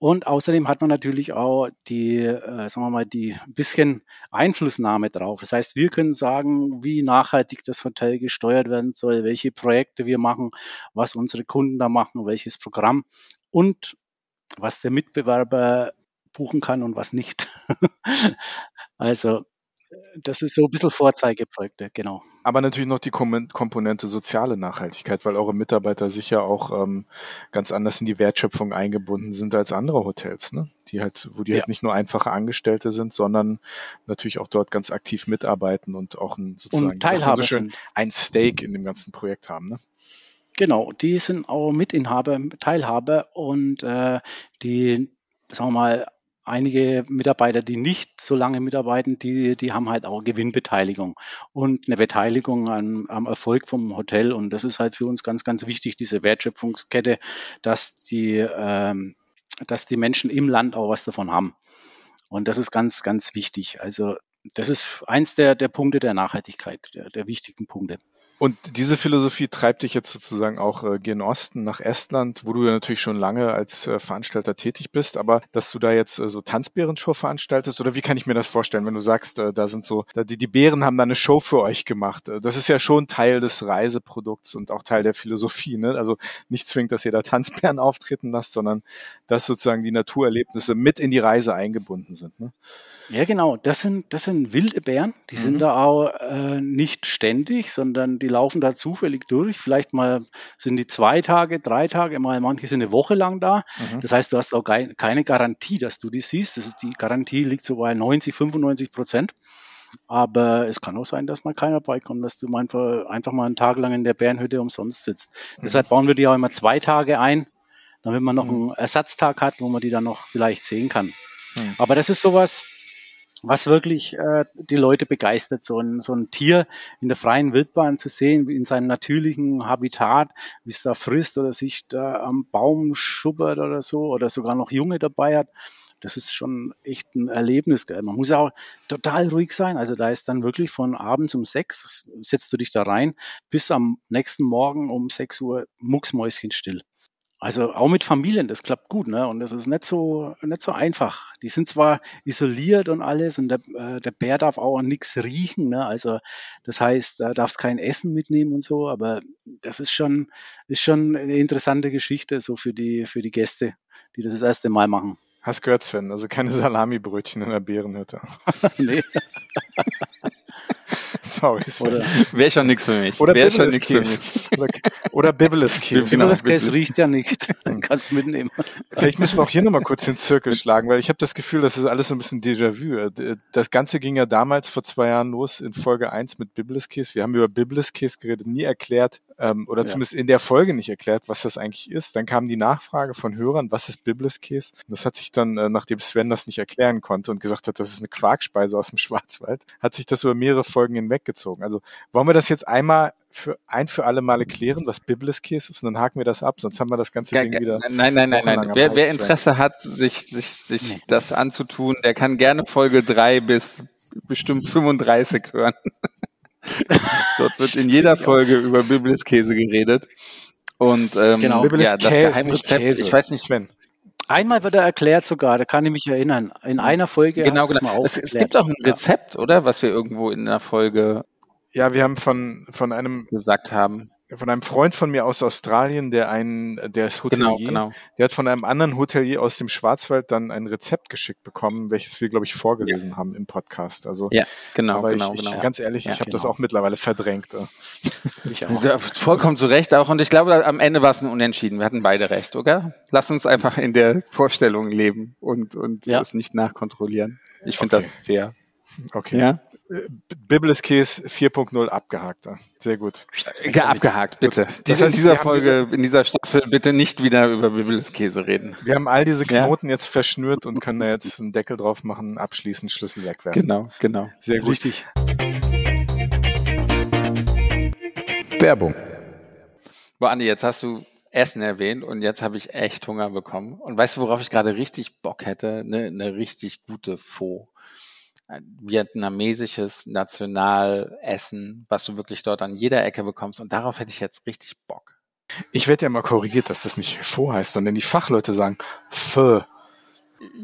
Und außerdem hat man natürlich auch die, äh, sagen wir mal, die bisschen Einflussnahme drauf. Das heißt, wir können sagen, wie nachhaltig das Hotel gesteuert werden soll, welche Projekte wir machen, was unsere Kunden da machen, welches Programm und was der Mitbewerber buchen kann und was nicht. also das ist so ein bisschen Vorzeigeprojekte, genau. Aber natürlich noch die Komponente soziale Nachhaltigkeit, weil eure Mitarbeiter sicher auch ähm, ganz anders in die Wertschöpfung eingebunden sind als andere Hotels, ne? Die halt, wo die halt ja. halt nicht nur einfache Angestellte sind, sondern natürlich auch dort ganz aktiv mitarbeiten und auch ein sozusagen so schön, ein Stake in dem ganzen Projekt haben, ne? Genau, die sind auch Mitinhaber, Teilhaber und äh, die, sagen wir mal, einige Mitarbeiter, die nicht so lange mitarbeiten, die, die haben halt auch Gewinnbeteiligung und eine Beteiligung an, am Erfolg vom Hotel. Und das ist halt für uns ganz, ganz wichtig, diese Wertschöpfungskette, dass die, ähm, dass die Menschen im Land auch was davon haben. Und das ist ganz, ganz wichtig. Also das ist eins der, der Punkte der Nachhaltigkeit, der, der wichtigen Punkte. Und diese Philosophie treibt dich jetzt sozusagen auch äh, gen Osten nach Estland, wo du ja natürlich schon lange als äh, Veranstalter tätig bist, aber dass du da jetzt äh, so Tanzbärenshow veranstaltest oder wie kann ich mir das vorstellen, wenn du sagst, äh, da sind so, da, die, die Bären haben da eine Show für euch gemacht. Äh, das ist ja schon Teil des Reiseprodukts und auch Teil der Philosophie. Ne? Also nicht zwingend, dass ihr da Tanzbären auftreten lasst, sondern dass sozusagen die Naturerlebnisse mit in die Reise eingebunden sind. Ne? Ja, genau. Das sind, das sind wilde Bären. Die mhm. sind da auch äh, nicht ständig, sondern die laufen da zufällig durch. Vielleicht mal sind die zwei Tage, drei Tage, mal manche sind eine Woche lang da. Mhm. Das heißt, du hast auch keine Garantie, dass du die siehst. Das ist, die Garantie liegt so bei 90, 95 Prozent. Aber es kann auch sein, dass mal keiner beikommt, dass du einfach, einfach mal einen Tag lang in der Bärenhütte umsonst sitzt. Mhm. Deshalb bauen wir die auch immer zwei Tage ein, damit man noch mhm. einen Ersatztag hat, wo man die dann noch vielleicht sehen kann. Mhm. Aber das ist sowas, was wirklich äh, die Leute begeistert, so ein, so ein Tier in der freien Wildbahn zu sehen, in seinem natürlichen Habitat, wie es da frisst oder sich da am Baum schubbert oder so oder sogar noch Junge dabei hat. Das ist schon echt ein Erlebnis. Man muss auch total ruhig sein. Also da ist dann wirklich von abends um sechs, setzt du dich da rein, bis am nächsten Morgen um sechs Uhr mucksmäuschenstill. Also auch mit Familien, das klappt gut, ne? Und das ist nicht so nicht so einfach. Die sind zwar isoliert und alles und der, äh, der Bär darf auch nichts riechen, ne? Also das heißt, da darfst kein Essen mitnehmen und so, aber das ist schon ist schon eine interessante Geschichte so für die für die Gäste, die das das erste Mal machen. Hast gehört, Sven, also keine Salamibrötchen in der Bärenhütte. nee. Sorry, sorry. Wäre schon nichts für mich. Oder Wäre schon nichts für mich. Oder, oder Biblis Käse. Genau. Riecht ja nicht. Dann kannst du mitnehmen. Vielleicht müssen wir auch hier nochmal kurz den Zirkel schlagen, weil ich habe das Gefühl, das ist alles so ein bisschen Déjà-vu. Das Ganze ging ja damals vor zwei Jahren los in Folge 1 mit Biblis Käse. Wir haben über Biblis Käse geredet, nie erklärt, ähm, oder ja. zumindest in der Folge nicht erklärt, was das eigentlich ist. Dann kam die Nachfrage von Hörern, was ist Bibliskäse? Das hat sich dann, äh, nachdem Sven das nicht erklären konnte und gesagt hat, das ist eine Quarkspeise aus dem Schwarzwald, hat sich das über mehrere Folgen hinweggezogen. Also wollen wir das jetzt einmal für ein für alle Male klären, was Bibliskäse ist, und dann haken wir das ab, sonst haben wir das ganze Ding wieder. Nein, nein, nein, nein. Wer, wer Interesse hat, sich, sich, sich nee. das anzutun, der kann gerne Folge drei bis bestimmt 35 hören. Dort wird in jeder Folge über Bibliskäse geredet. Und ähm, genau. ja, das Geheimrezept, ich weiß nicht, Sven. Einmal wird er erklärt sogar, da kann ich mich erinnern. In einer Folge. Genau, genau. Es, es, gibt auch ein Rezept, oder? Was wir irgendwo in der Folge. Ja, wir haben von, von einem gesagt haben von einem Freund von mir aus Australien, der einen, der ist Hotelier, genau, genau. der hat von einem anderen Hotelier aus dem Schwarzwald dann ein Rezept geschickt bekommen, welches wir, glaube ich, vorgelesen ja. haben im Podcast. Also, ja, genau, aber genau, ich, genau. Ganz ehrlich, ja, ich habe genau. das auch mittlerweile verdrängt. Ich auch. Ja, vollkommen zu Recht auch. Und ich glaube, am Ende war es ein Unentschieden. Wir hatten beide recht, oder? Lass uns einfach in der Vorstellung leben und, und ja. das nicht nachkontrollieren. Ich finde okay. das fair. Okay. Ja? Biblis Case 4.0 abgehakt. Sehr gut. Ja, abgehakt, bitte. Das heißt, in dieser Folge, diese, in dieser Staffel bitte nicht wieder über Biblis Käse reden. Wir haben all diese Knoten ja? jetzt verschnürt und können da jetzt einen Deckel drauf machen, abschließen, Schlüssel wegwerfen. Genau, genau. Sehr gut. Richtig. Werbung. Boah, Andi, jetzt hast du Essen erwähnt und jetzt habe ich echt Hunger bekommen. Und weißt du, worauf ich gerade richtig Bock hätte? Eine, eine richtig gute Faux vietnamesisches Nationalessen, was du wirklich dort an jeder Ecke bekommst. Und darauf hätte ich jetzt richtig Bock. Ich werde ja mal korrigiert, dass das nicht Pho heißt, sondern die Fachleute sagen Pho.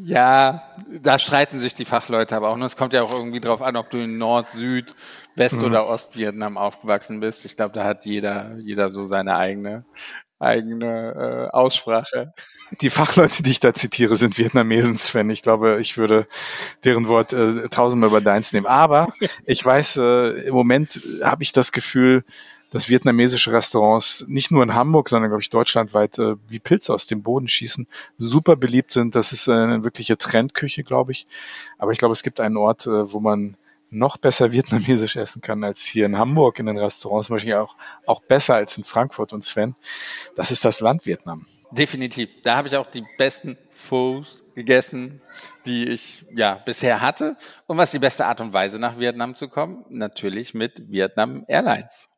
Ja, da streiten sich die Fachleute aber auch. Und es kommt ja auch irgendwie drauf an, ob du in Nord, Süd, West- mhm. oder Ostvietnam aufgewachsen bist. Ich glaube, da hat jeder, jeder so seine eigene eigene äh, Aussprache. Die Fachleute, die ich da zitiere, sind Vietnamesen, Sven. Ich glaube, ich würde deren Wort äh, tausendmal über deins nehmen. Aber ich weiß, äh, im Moment habe ich das Gefühl, dass vietnamesische Restaurants nicht nur in Hamburg, sondern glaube ich deutschlandweit äh, wie Pilze aus dem Boden schießen, super beliebt sind. Das ist äh, eine wirkliche Trendküche, glaube ich. Aber ich glaube, es gibt einen Ort, äh, wo man noch besser vietnamesisch essen kann als hier in Hamburg in den Restaurants, wahrscheinlich auch, auch besser als in Frankfurt und Sven. Das ist das Land Vietnam. Definitiv. Da habe ich auch die besten Pho's gegessen, die ich ja bisher hatte. Und was die beste Art und Weise nach Vietnam zu kommen? Natürlich mit Vietnam Airlines.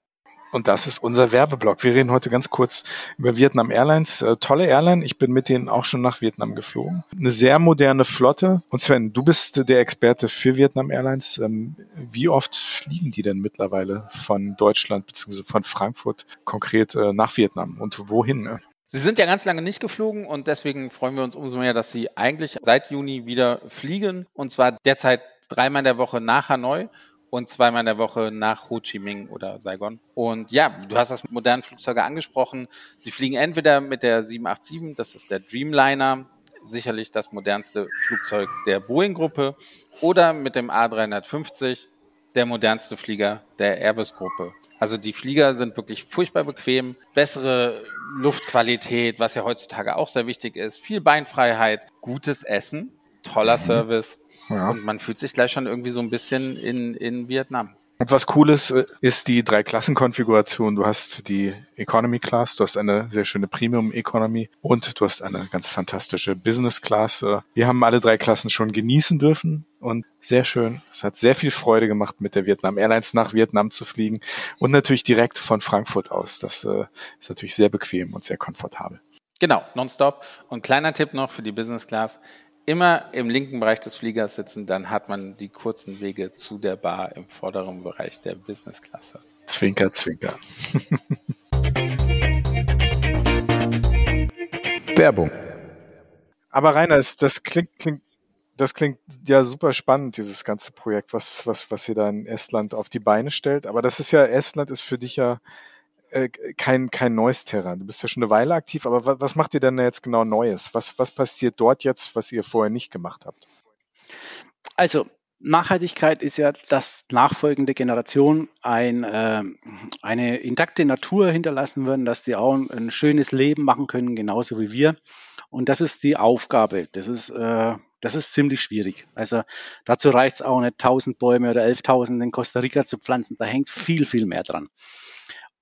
Und das ist unser Werbeblock. Wir reden heute ganz kurz über Vietnam Airlines. Äh, tolle Airline. Ich bin mit denen auch schon nach Vietnam geflogen. Eine sehr moderne Flotte. Und Sven, du bist der Experte für Vietnam Airlines. Ähm, wie oft fliegen die denn mittlerweile von Deutschland bzw. von Frankfurt konkret äh, nach Vietnam und wohin? Sie sind ja ganz lange nicht geflogen und deswegen freuen wir uns umso mehr, dass Sie eigentlich seit Juni wieder fliegen und zwar derzeit dreimal in der Woche nach Hanoi und zweimal in der Woche nach Ho Chi Minh oder Saigon. Und ja, du hast das modernen Flugzeuge angesprochen. Sie fliegen entweder mit der 787, das ist der Dreamliner, sicherlich das modernste Flugzeug der Boeing-Gruppe, oder mit dem A350, der modernste Flieger der Airbus-Gruppe. Also die Flieger sind wirklich furchtbar bequem, bessere Luftqualität, was ja heutzutage auch sehr wichtig ist, viel Beinfreiheit, gutes Essen, toller Service ja. Und man fühlt sich gleich schon irgendwie so ein bisschen in, in Vietnam. Und was cool ist, ist die Drei-Klassen-Konfiguration. Du hast die Economy Class, du hast eine sehr schöne Premium Economy und du hast eine ganz fantastische Business Class. Wir haben alle drei Klassen schon genießen dürfen und sehr schön. Es hat sehr viel Freude gemacht, mit der Vietnam Airlines nach Vietnam zu fliegen und natürlich direkt von Frankfurt aus. Das äh, ist natürlich sehr bequem und sehr komfortabel. Genau, nonstop. Und kleiner Tipp noch für die Business Class immer im linken Bereich des Fliegers sitzen, dann hat man die kurzen Wege zu der Bar im vorderen Bereich der Businessklasse. Zwinker, zwinker. Werbung. Aber Rainer, das klingt, klingt, das klingt ja super spannend, dieses ganze Projekt, was, was, was ihr da in Estland auf die Beine stellt. Aber das ist ja, Estland ist für dich ja äh, kein, kein neues Terrain. Du bist ja schon eine Weile aktiv, aber was, was macht ihr denn jetzt genau Neues? Was, was passiert dort jetzt, was ihr vorher nicht gemacht habt? Also, Nachhaltigkeit ist ja, dass nachfolgende Generationen ein, äh, eine intakte Natur hinterlassen werden, dass die auch ein, ein, schönes Leben machen können, genauso wie wir. Und das ist die Aufgabe. Das ist, äh, das ist ziemlich schwierig. Also dazu reicht es auch nicht, 1000 Bäume oder 11.000 in Costa Rica zu pflanzen. Da hängt viel, viel mehr dran.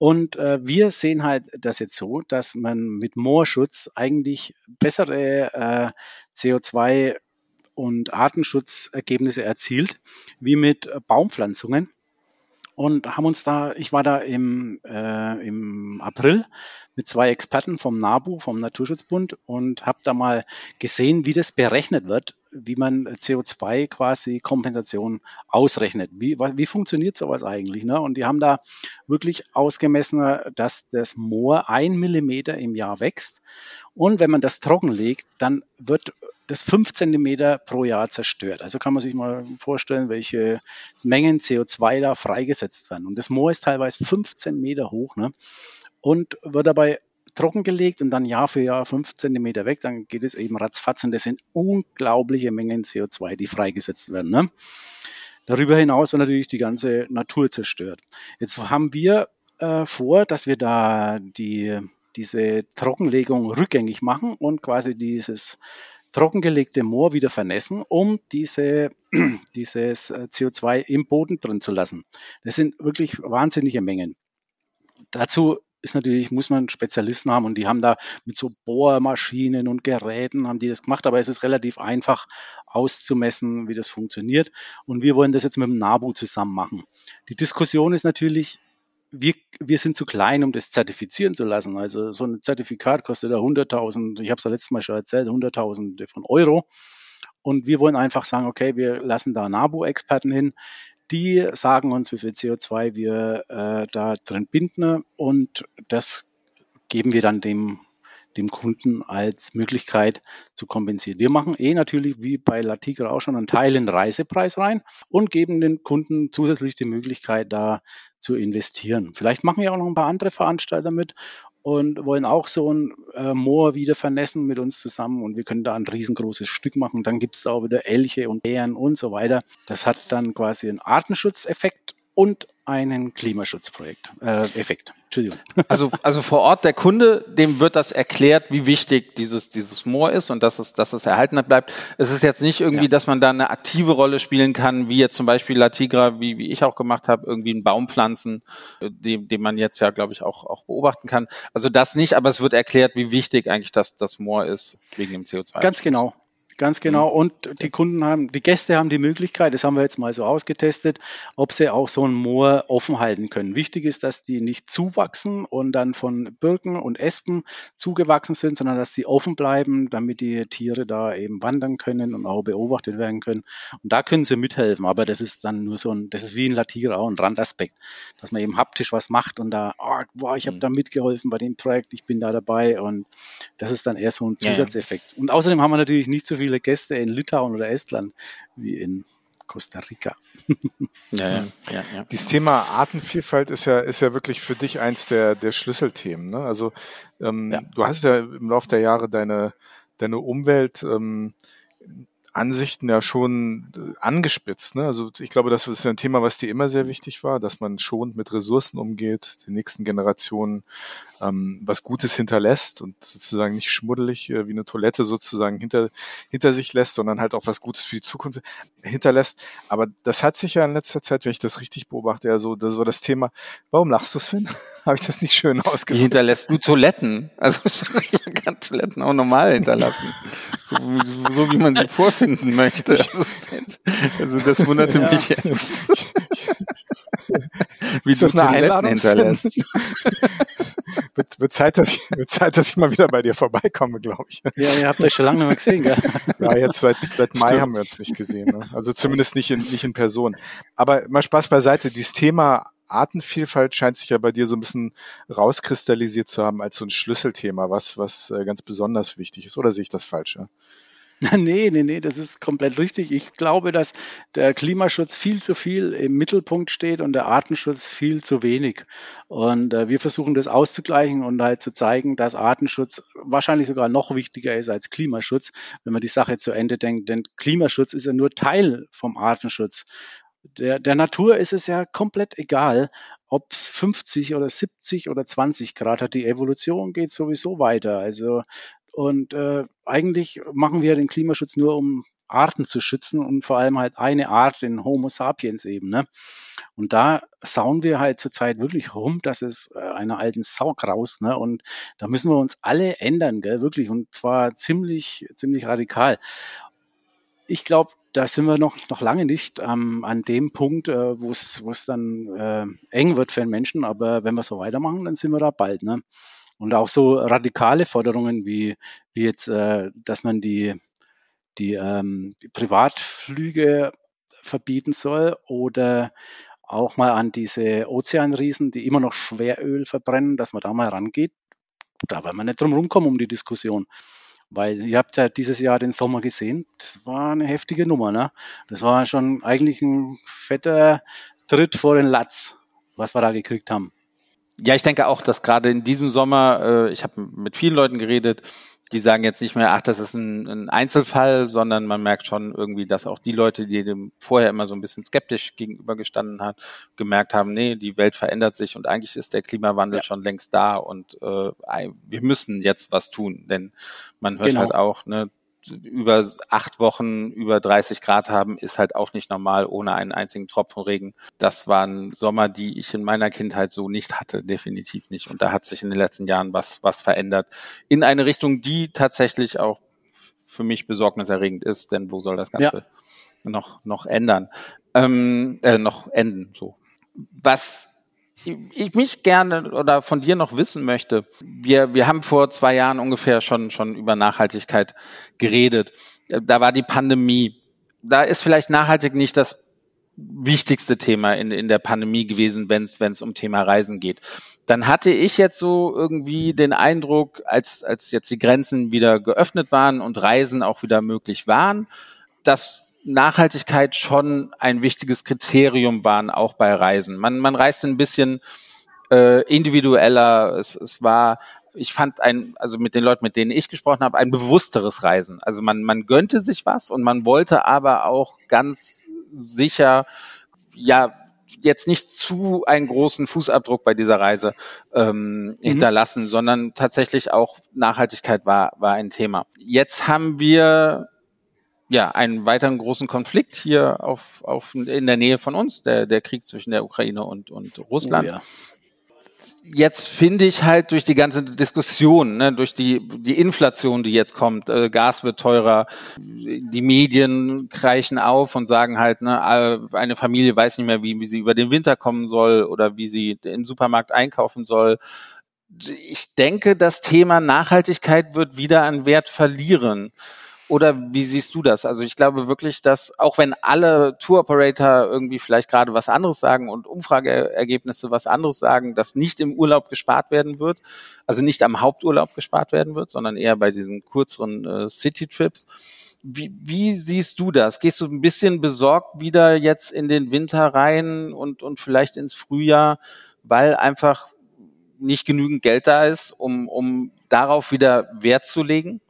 Und äh, wir sehen halt das jetzt so, dass man mit Moorschutz eigentlich bessere äh, CO2 und Artenschutzergebnisse erzielt, wie mit Baumpflanzungen und haben uns da, ich war da im, äh, im April mit zwei Experten vom NABU, vom Naturschutzbund und habe da mal gesehen, wie das berechnet wird, wie man CO2 quasi Kompensation ausrechnet. Wie, wie funktioniert sowas eigentlich? Ne? Und die haben da wirklich ausgemessen, dass das Moor ein Millimeter im Jahr wächst. Und wenn man das trocken legt, dann wird das 5 Zentimeter pro Jahr zerstört. Also kann man sich mal vorstellen, welche Mengen CO2 da freigesetzt werden. Und das Moor ist teilweise 15 Meter hoch ne? und wird dabei trockengelegt und dann Jahr für Jahr 5 Zentimeter weg, dann geht es eben ratzfatz und das sind unglaubliche Mengen CO2, die freigesetzt werden. Ne? Darüber hinaus wird natürlich die ganze Natur zerstört. Jetzt haben wir äh, vor, dass wir da die, diese Trockenlegung rückgängig machen und quasi dieses trockengelegte Moor wieder vernässen, um diese, dieses äh, CO2 im Boden drin zu lassen. Das sind wirklich wahnsinnige Mengen. Dazu ist natürlich, muss man Spezialisten haben und die haben da mit so Bohrmaschinen und Geräten haben die das gemacht, aber es ist relativ einfach auszumessen, wie das funktioniert. Und wir wollen das jetzt mit dem NABU zusammen machen. Die Diskussion ist natürlich, wir, wir sind zu klein, um das zertifizieren zu lassen. Also so ein Zertifikat kostet da 100.000, ich habe es ja letztes Mal schon erzählt, 100.000 von Euro. Und wir wollen einfach sagen, okay, wir lassen da NABU-Experten hin, die sagen uns, wie viel CO2 wir äh, da drin binden und das geben wir dann dem dem Kunden als Möglichkeit zu kompensieren. Wir machen eh natürlich wie bei Latigra auch schon einen Teil in den Reisepreis rein und geben den Kunden zusätzlich die Möglichkeit, da zu investieren. Vielleicht machen wir auch noch ein paar andere Veranstalter mit und wollen auch so ein äh, Moor wieder vernässen mit uns zusammen und wir können da ein riesengroßes Stück machen. Dann gibt es auch wieder Elche und Bären und so weiter. Das hat dann quasi einen Artenschutzeffekt und einen Klimaschutzprojekt, äh, Effekt. Entschuldigung. Also, also vor Ort der Kunde, dem wird das erklärt, wie wichtig dieses, dieses Moor ist und dass es, dass es erhalten bleibt. Es ist jetzt nicht irgendwie, ja. dass man da eine aktive Rolle spielen kann, wie jetzt zum Beispiel La Tigra, wie, wie ich auch gemacht habe, irgendwie einen Baum pflanzen, den, den man jetzt ja, glaube ich, auch, auch beobachten kann. Also das nicht, aber es wird erklärt, wie wichtig eigentlich das, das Moor ist wegen dem CO2. Ganz genau. Ganz genau. Mhm. Und die Kunden haben, die Gäste haben die Möglichkeit, das haben wir jetzt mal so ausgetestet, ob sie auch so ein Moor offen halten können. Wichtig ist, dass die nicht zuwachsen und dann von Birken und Espen zugewachsen sind, sondern dass die offen bleiben, damit die Tiere da eben wandern können und auch beobachtet werden können. Und da können sie mithelfen. Aber das ist dann nur so ein, das ist wie ein Latiger auch ein Randaspekt, dass man eben haptisch was macht und da, oh, boah, ich habe mhm. da mitgeholfen bei dem Projekt, ich bin da dabei und das ist dann eher so ein Zusatzeffekt. Und außerdem haben wir natürlich nicht so viel viele Gäste in Litauen oder Estland wie in Costa Rica. ja, ja, ja, ja. Dieses Thema Artenvielfalt ist ja, ist ja wirklich für dich eins der, der Schlüsselthemen. Ne? Also ähm, ja. du hast ja im Laufe der Jahre deine, deine Umwelt ähm, Ansichten ja schon äh, angespitzt. Ne? Also ich glaube, das ist ein Thema, was dir immer sehr wichtig war, dass man schonend mit Ressourcen umgeht, den nächsten Generationen ähm, was Gutes hinterlässt und sozusagen nicht schmuddelig äh, wie eine Toilette sozusagen hinter, hinter sich lässt, sondern halt auch was Gutes für die Zukunft hinterlässt. Aber das hat sich ja in letzter Zeit, wenn ich das richtig beobachte, ja so, das war das Thema, warum lachst du, Finn? Habe ich das nicht schön ausgedrückt? Hinterlässt du Toiletten? Also ich kann Toiletten auch normal hinterlassen. so, so wie man sie vorfinden möchte. Also das wunderte ja. mich jetzt. wie ist das eine Einladung hinterlässt wird, wird, Zeit, dass ich, wird Zeit, dass ich mal wieder bei dir vorbeikomme, glaube ich. Ja, ihr habt euch schon lange nicht mehr gesehen, gell? Ja, jetzt seit, seit Mai Stimmt. haben wir uns nicht gesehen. Ne? Also zumindest nicht in, nicht in Person. Aber mal Spaß beiseite. Dieses Thema Artenvielfalt scheint sich ja bei dir so ein bisschen rauskristallisiert zu haben als so ein Schlüsselthema, was, was äh, ganz besonders wichtig ist. Oder sehe ich das falsch? Ja? Nee, nee, nee, das ist komplett richtig. Ich glaube, dass der Klimaschutz viel zu viel im Mittelpunkt steht und der Artenschutz viel zu wenig. Und äh, wir versuchen das auszugleichen und halt zu zeigen, dass Artenschutz wahrscheinlich sogar noch wichtiger ist als Klimaschutz, wenn man die Sache zu Ende denkt. Denn Klimaschutz ist ja nur Teil vom Artenschutz. Der, der Natur ist es ja komplett egal, ob es 50 oder 70 oder 20 Grad hat. Die Evolution geht sowieso weiter. Also und äh, eigentlich machen wir den Klimaschutz nur, um Arten zu schützen und vor allem halt eine Art, den Homo sapiens eben. Ne? Und da sauen wir halt zurzeit wirklich rum, dass es äh, einer alten Sau graust. Ne? Und da müssen wir uns alle ändern, gell? wirklich. Und zwar ziemlich, ziemlich radikal. Ich glaube, da sind wir noch, noch lange nicht ähm, an dem Punkt, äh, wo es dann äh, eng wird für den Menschen. Aber wenn wir so weitermachen, dann sind wir da bald. Ne? Und auch so radikale Forderungen wie, wie jetzt, äh, dass man die, die, ähm, die Privatflüge verbieten soll oder auch mal an diese Ozeanriesen, die immer noch Schweröl verbrennen, dass man da mal rangeht. Da werden wir nicht drum rumkommen um die Diskussion. Weil ihr habt ja dieses Jahr den Sommer gesehen, das war eine heftige Nummer. Ne? Das war schon eigentlich ein fetter Tritt vor den Latz, was wir da gekriegt haben. Ja, ich denke auch, dass gerade in diesem Sommer, äh, ich habe mit vielen Leuten geredet, die sagen jetzt nicht mehr, ach, das ist ein, ein, Einzelfall, sondern man merkt schon irgendwie, dass auch die Leute, die dem vorher immer so ein bisschen skeptisch gegenübergestanden hat, gemerkt haben, nee, die Welt verändert sich und eigentlich ist der Klimawandel ja. schon längst da und äh, wir müssen jetzt was tun, denn man hört genau. halt auch, ne, über acht Wochen über 30 Grad haben, ist halt auch nicht normal ohne einen einzigen Tropfen Regen. Das waren Sommer, die ich in meiner Kindheit so nicht hatte, definitiv nicht. Und da hat sich in den letzten Jahren was, was verändert. In eine Richtung, die tatsächlich auch für mich besorgniserregend ist, denn wo soll das Ganze ja. noch, noch ändern? Ähm, äh, noch enden, so. Was ich mich gerne oder von dir noch wissen möchte, wir, wir haben vor zwei Jahren ungefähr schon, schon über Nachhaltigkeit geredet. Da war die Pandemie. Da ist vielleicht nachhaltig nicht das wichtigste Thema in, in der Pandemie gewesen, wenn es um Thema Reisen geht. Dann hatte ich jetzt so irgendwie den Eindruck, als, als jetzt die Grenzen wieder geöffnet waren und Reisen auch wieder möglich waren, dass Nachhaltigkeit schon ein wichtiges Kriterium waren, auch bei Reisen. Man, man reist ein bisschen äh, individueller. Es, es war, ich fand ein, also mit den Leuten, mit denen ich gesprochen habe, ein bewussteres Reisen. Also man, man gönnte sich was und man wollte aber auch ganz sicher, ja, jetzt nicht zu einen großen Fußabdruck bei dieser Reise ähm, mhm. hinterlassen, sondern tatsächlich auch Nachhaltigkeit war, war ein Thema. Jetzt haben wir ja, einen weiteren großen Konflikt hier auf, auf, in der Nähe von uns, der, der Krieg zwischen der Ukraine und, und Russland. Oh ja. Jetzt finde ich halt durch die ganze Diskussion, ne, durch die, die Inflation, die jetzt kommt, äh, Gas wird teurer, die Medien kreichen auf und sagen halt, ne, eine Familie weiß nicht mehr, wie, wie sie über den Winter kommen soll oder wie sie im Supermarkt einkaufen soll. Ich denke, das Thema Nachhaltigkeit wird wieder an Wert verlieren. Oder wie siehst du das? Also ich glaube wirklich, dass auch wenn alle Tour Operator irgendwie vielleicht gerade was anderes sagen und Umfrageergebnisse was anderes sagen, dass nicht im Urlaub gespart werden wird, also nicht am Haupturlaub gespart werden wird, sondern eher bei diesen kürzeren äh, City-Trips. Wie, wie siehst du das? Gehst du ein bisschen besorgt wieder jetzt in den Winter rein und, und vielleicht ins Frühjahr, weil einfach nicht genügend Geld da ist, um, um darauf wieder Wert zu legen?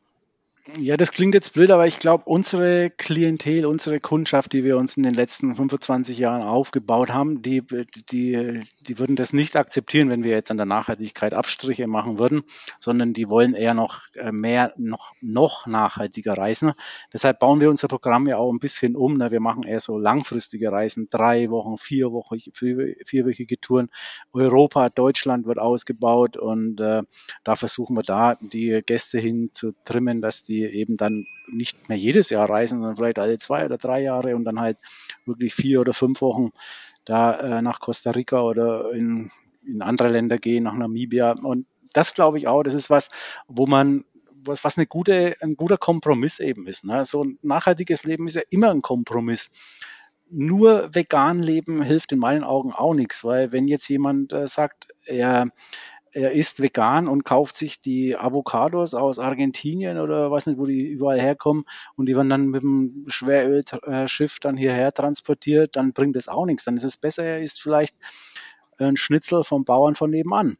Ja, das klingt jetzt blöd, aber ich glaube, unsere Klientel, unsere Kundschaft, die wir uns in den letzten 25 Jahren aufgebaut haben, die, die, die würden das nicht akzeptieren, wenn wir jetzt an der Nachhaltigkeit Abstriche machen würden, sondern die wollen eher noch äh, mehr, noch, noch nachhaltiger reisen. Deshalb bauen wir unser Programm ja auch ein bisschen um. Ne? Wir machen eher so langfristige Reisen, drei Wochen, vier Wochen, vier, vierwöchige Touren. Europa, Deutschland wird ausgebaut und äh, da versuchen wir da die Gäste hin zu trimmen, dass die die eben dann nicht mehr jedes Jahr reisen, sondern vielleicht alle zwei oder drei Jahre und dann halt wirklich vier oder fünf Wochen da äh, nach Costa Rica oder in, in andere Länder gehen, nach Namibia. Und das glaube ich auch, das ist was, wo man was, was eine gute, ein guter Kompromiss eben ist. Ne? So ein nachhaltiges Leben ist ja immer ein Kompromiss. Nur vegan leben hilft in meinen Augen auch nichts, weil wenn jetzt jemand äh, sagt, er er ist vegan und kauft sich die Avocados aus Argentinien oder weiß nicht, wo die überall herkommen und die werden dann mit dem Schwerölschiff dann hierher transportiert, dann bringt das auch nichts. Dann ist es besser, er isst vielleicht ein Schnitzel vom Bauern von nebenan.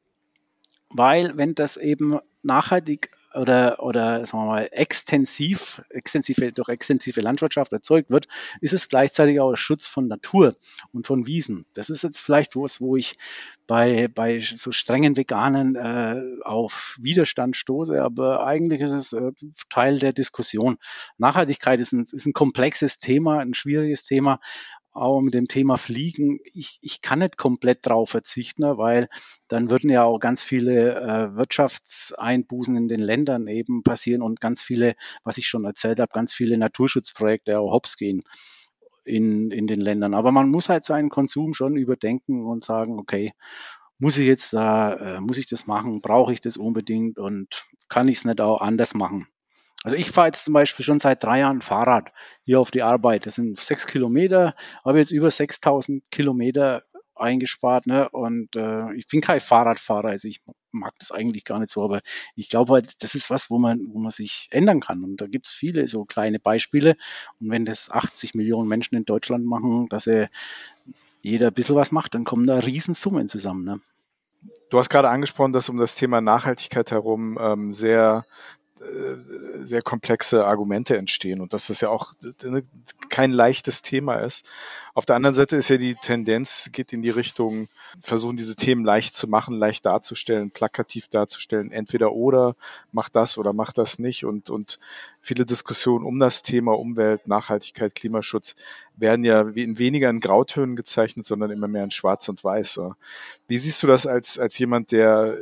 Weil wenn das eben nachhaltig oder, oder sagen wir mal, extensiv, extensive, durch extensive Landwirtschaft erzeugt wird, ist es gleichzeitig auch Schutz von Natur und von Wiesen. Das ist jetzt vielleicht was, wo ich bei, bei so strengen Veganen äh, auf Widerstand stoße, aber eigentlich ist es äh, Teil der Diskussion. Nachhaltigkeit ist ein, ist ein komplexes Thema, ein schwieriges Thema, auch mit dem Thema Fliegen, ich, ich kann nicht komplett drauf verzichten, ne, weil dann würden ja auch ganz viele äh, Wirtschaftseinbußen in den Ländern eben passieren und ganz viele, was ich schon erzählt habe, ganz viele Naturschutzprojekte auch hops gehen in, in den Ländern. Aber man muss halt seinen Konsum schon überdenken und sagen, okay, muss ich jetzt da, äh, muss ich das machen, brauche ich das unbedingt und kann ich es nicht auch anders machen? Also ich fahre jetzt zum Beispiel schon seit drei Jahren Fahrrad hier auf die Arbeit. Das sind sechs Kilometer, habe jetzt über 6000 Kilometer eingespart. Ne? Und äh, ich bin kein Fahrradfahrer, also ich mag das eigentlich gar nicht so, aber ich glaube halt, das ist was, wo man, wo man sich ändern kann. Und da gibt es viele so kleine Beispiele. Und wenn das 80 Millionen Menschen in Deutschland machen, dass er jeder ein bisschen was macht, dann kommen da Riesensummen zusammen. Ne? Du hast gerade angesprochen, dass um das Thema Nachhaltigkeit herum ähm, sehr äh, sehr komplexe Argumente entstehen und dass das ja auch äh, kein leichtes Thema ist. Auf der anderen Seite ist ja die Tendenz, geht in die Richtung, versuchen diese Themen leicht zu machen, leicht darzustellen, plakativ darzustellen, entweder oder, macht das oder macht das nicht und, und viele Diskussionen um das Thema Umwelt, Nachhaltigkeit, Klimaschutz werden ja weniger in Grautönen gezeichnet, sondern immer mehr in Schwarz und Weiß. Wie siehst du das als, als jemand, der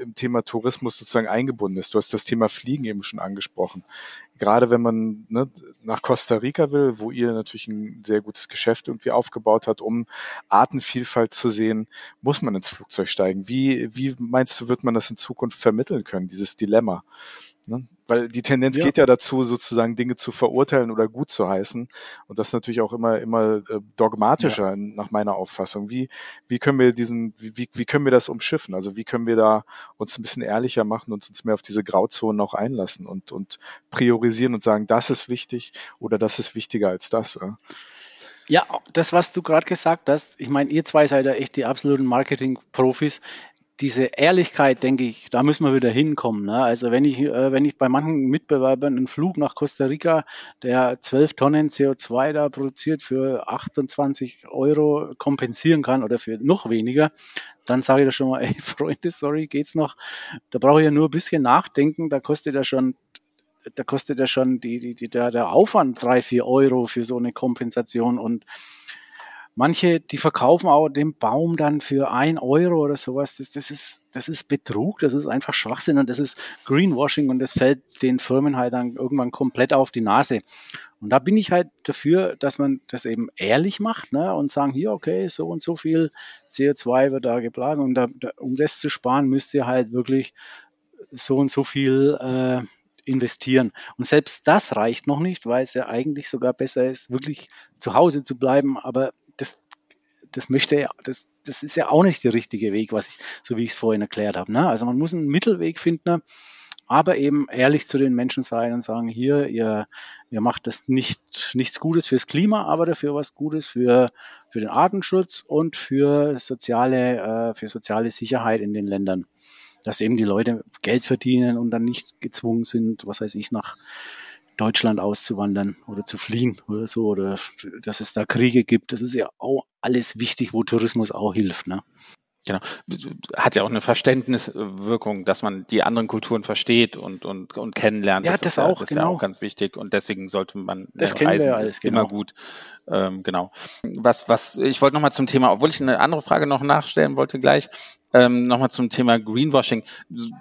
im Thema Tourismus sozusagen eingebunden ist? Du hast das Thema Fliegen eben schon angesprochen gerade wenn man ne, nach Costa Rica will, wo ihr natürlich ein sehr gutes Geschäft irgendwie aufgebaut hat, um Artenvielfalt zu sehen, muss man ins Flugzeug steigen. Wie, wie meinst du, wird man das in Zukunft vermitteln können, dieses Dilemma? Ne? Weil die Tendenz ja. geht ja dazu, sozusagen Dinge zu verurteilen oder gut zu heißen. Und das natürlich auch immer, immer äh, dogmatischer ja. nach meiner Auffassung. Wie, wie können wir diesen, wie, wie können wir das umschiffen? Also wie können wir da uns ein bisschen ehrlicher machen und uns mehr auf diese Grauzonen auch einlassen und, und priorisieren und sagen, das ist wichtig oder das ist wichtiger als das. Ja? Ja, das, was du gerade gesagt hast, ich meine, ihr zwei seid ja echt die absoluten Marketing-Profis diese Ehrlichkeit, denke ich, da müssen wir wieder hinkommen. Ne? Also wenn ich, äh, wenn ich bei manchen Mitbewerbern einen Flug nach Costa Rica, der 12 Tonnen CO2 da produziert, für 28 Euro kompensieren kann oder für noch weniger, dann sage ich da schon mal, ey Freunde, sorry, geht's noch? Da brauche ich ja nur ein bisschen nachdenken, da kostet ja schon da kostet ja schon die, die, die, der, der Aufwand drei, vier Euro für so eine Kompensation und Manche, die verkaufen auch den Baum dann für ein Euro oder sowas. Das, das, ist, das ist Betrug, das ist einfach Schwachsinn und das ist Greenwashing und das fällt den Firmen halt dann irgendwann komplett auf die Nase. Und da bin ich halt dafür, dass man das eben ehrlich macht ne, und sagen, hier, okay, so und so viel CO2 wird da geblasen und da, da, um das zu sparen, müsst ihr halt wirklich so und so viel äh, investieren. Und selbst das reicht noch nicht, weil es ja eigentlich sogar besser ist, wirklich zu Hause zu bleiben, aber das, möchte das, das ist ja auch nicht der richtige Weg, was ich, so wie ich es vorhin erklärt habe. Ne? Also man muss einen Mittelweg finden, aber eben ehrlich zu den Menschen sein und sagen, hier, ihr, ihr macht das nicht, nichts Gutes fürs Klima, aber dafür was Gutes für, für den Artenschutz und für soziale, äh, für soziale Sicherheit in den Ländern. Dass eben die Leute Geld verdienen und dann nicht gezwungen sind, was weiß ich, nach Deutschland auszuwandern oder zu fliehen oder so, oder dass es da Kriege gibt. Das ist ja auch alles wichtig, wo Tourismus auch hilft. Ne? Genau. Hat ja auch eine Verständniswirkung, dass man die anderen Kulturen versteht und, und, und kennenlernt. Ja, das, das ist, auch, das genau. ist ja auch ganz wichtig und deswegen sollte man das äh, reisen. Wir alles, ist genau. immer gut. Ähm, genau. Was, was, ich wollte nochmal zum Thema, obwohl ich eine andere Frage noch nachstellen wollte gleich, ähm, nochmal zum Thema Greenwashing.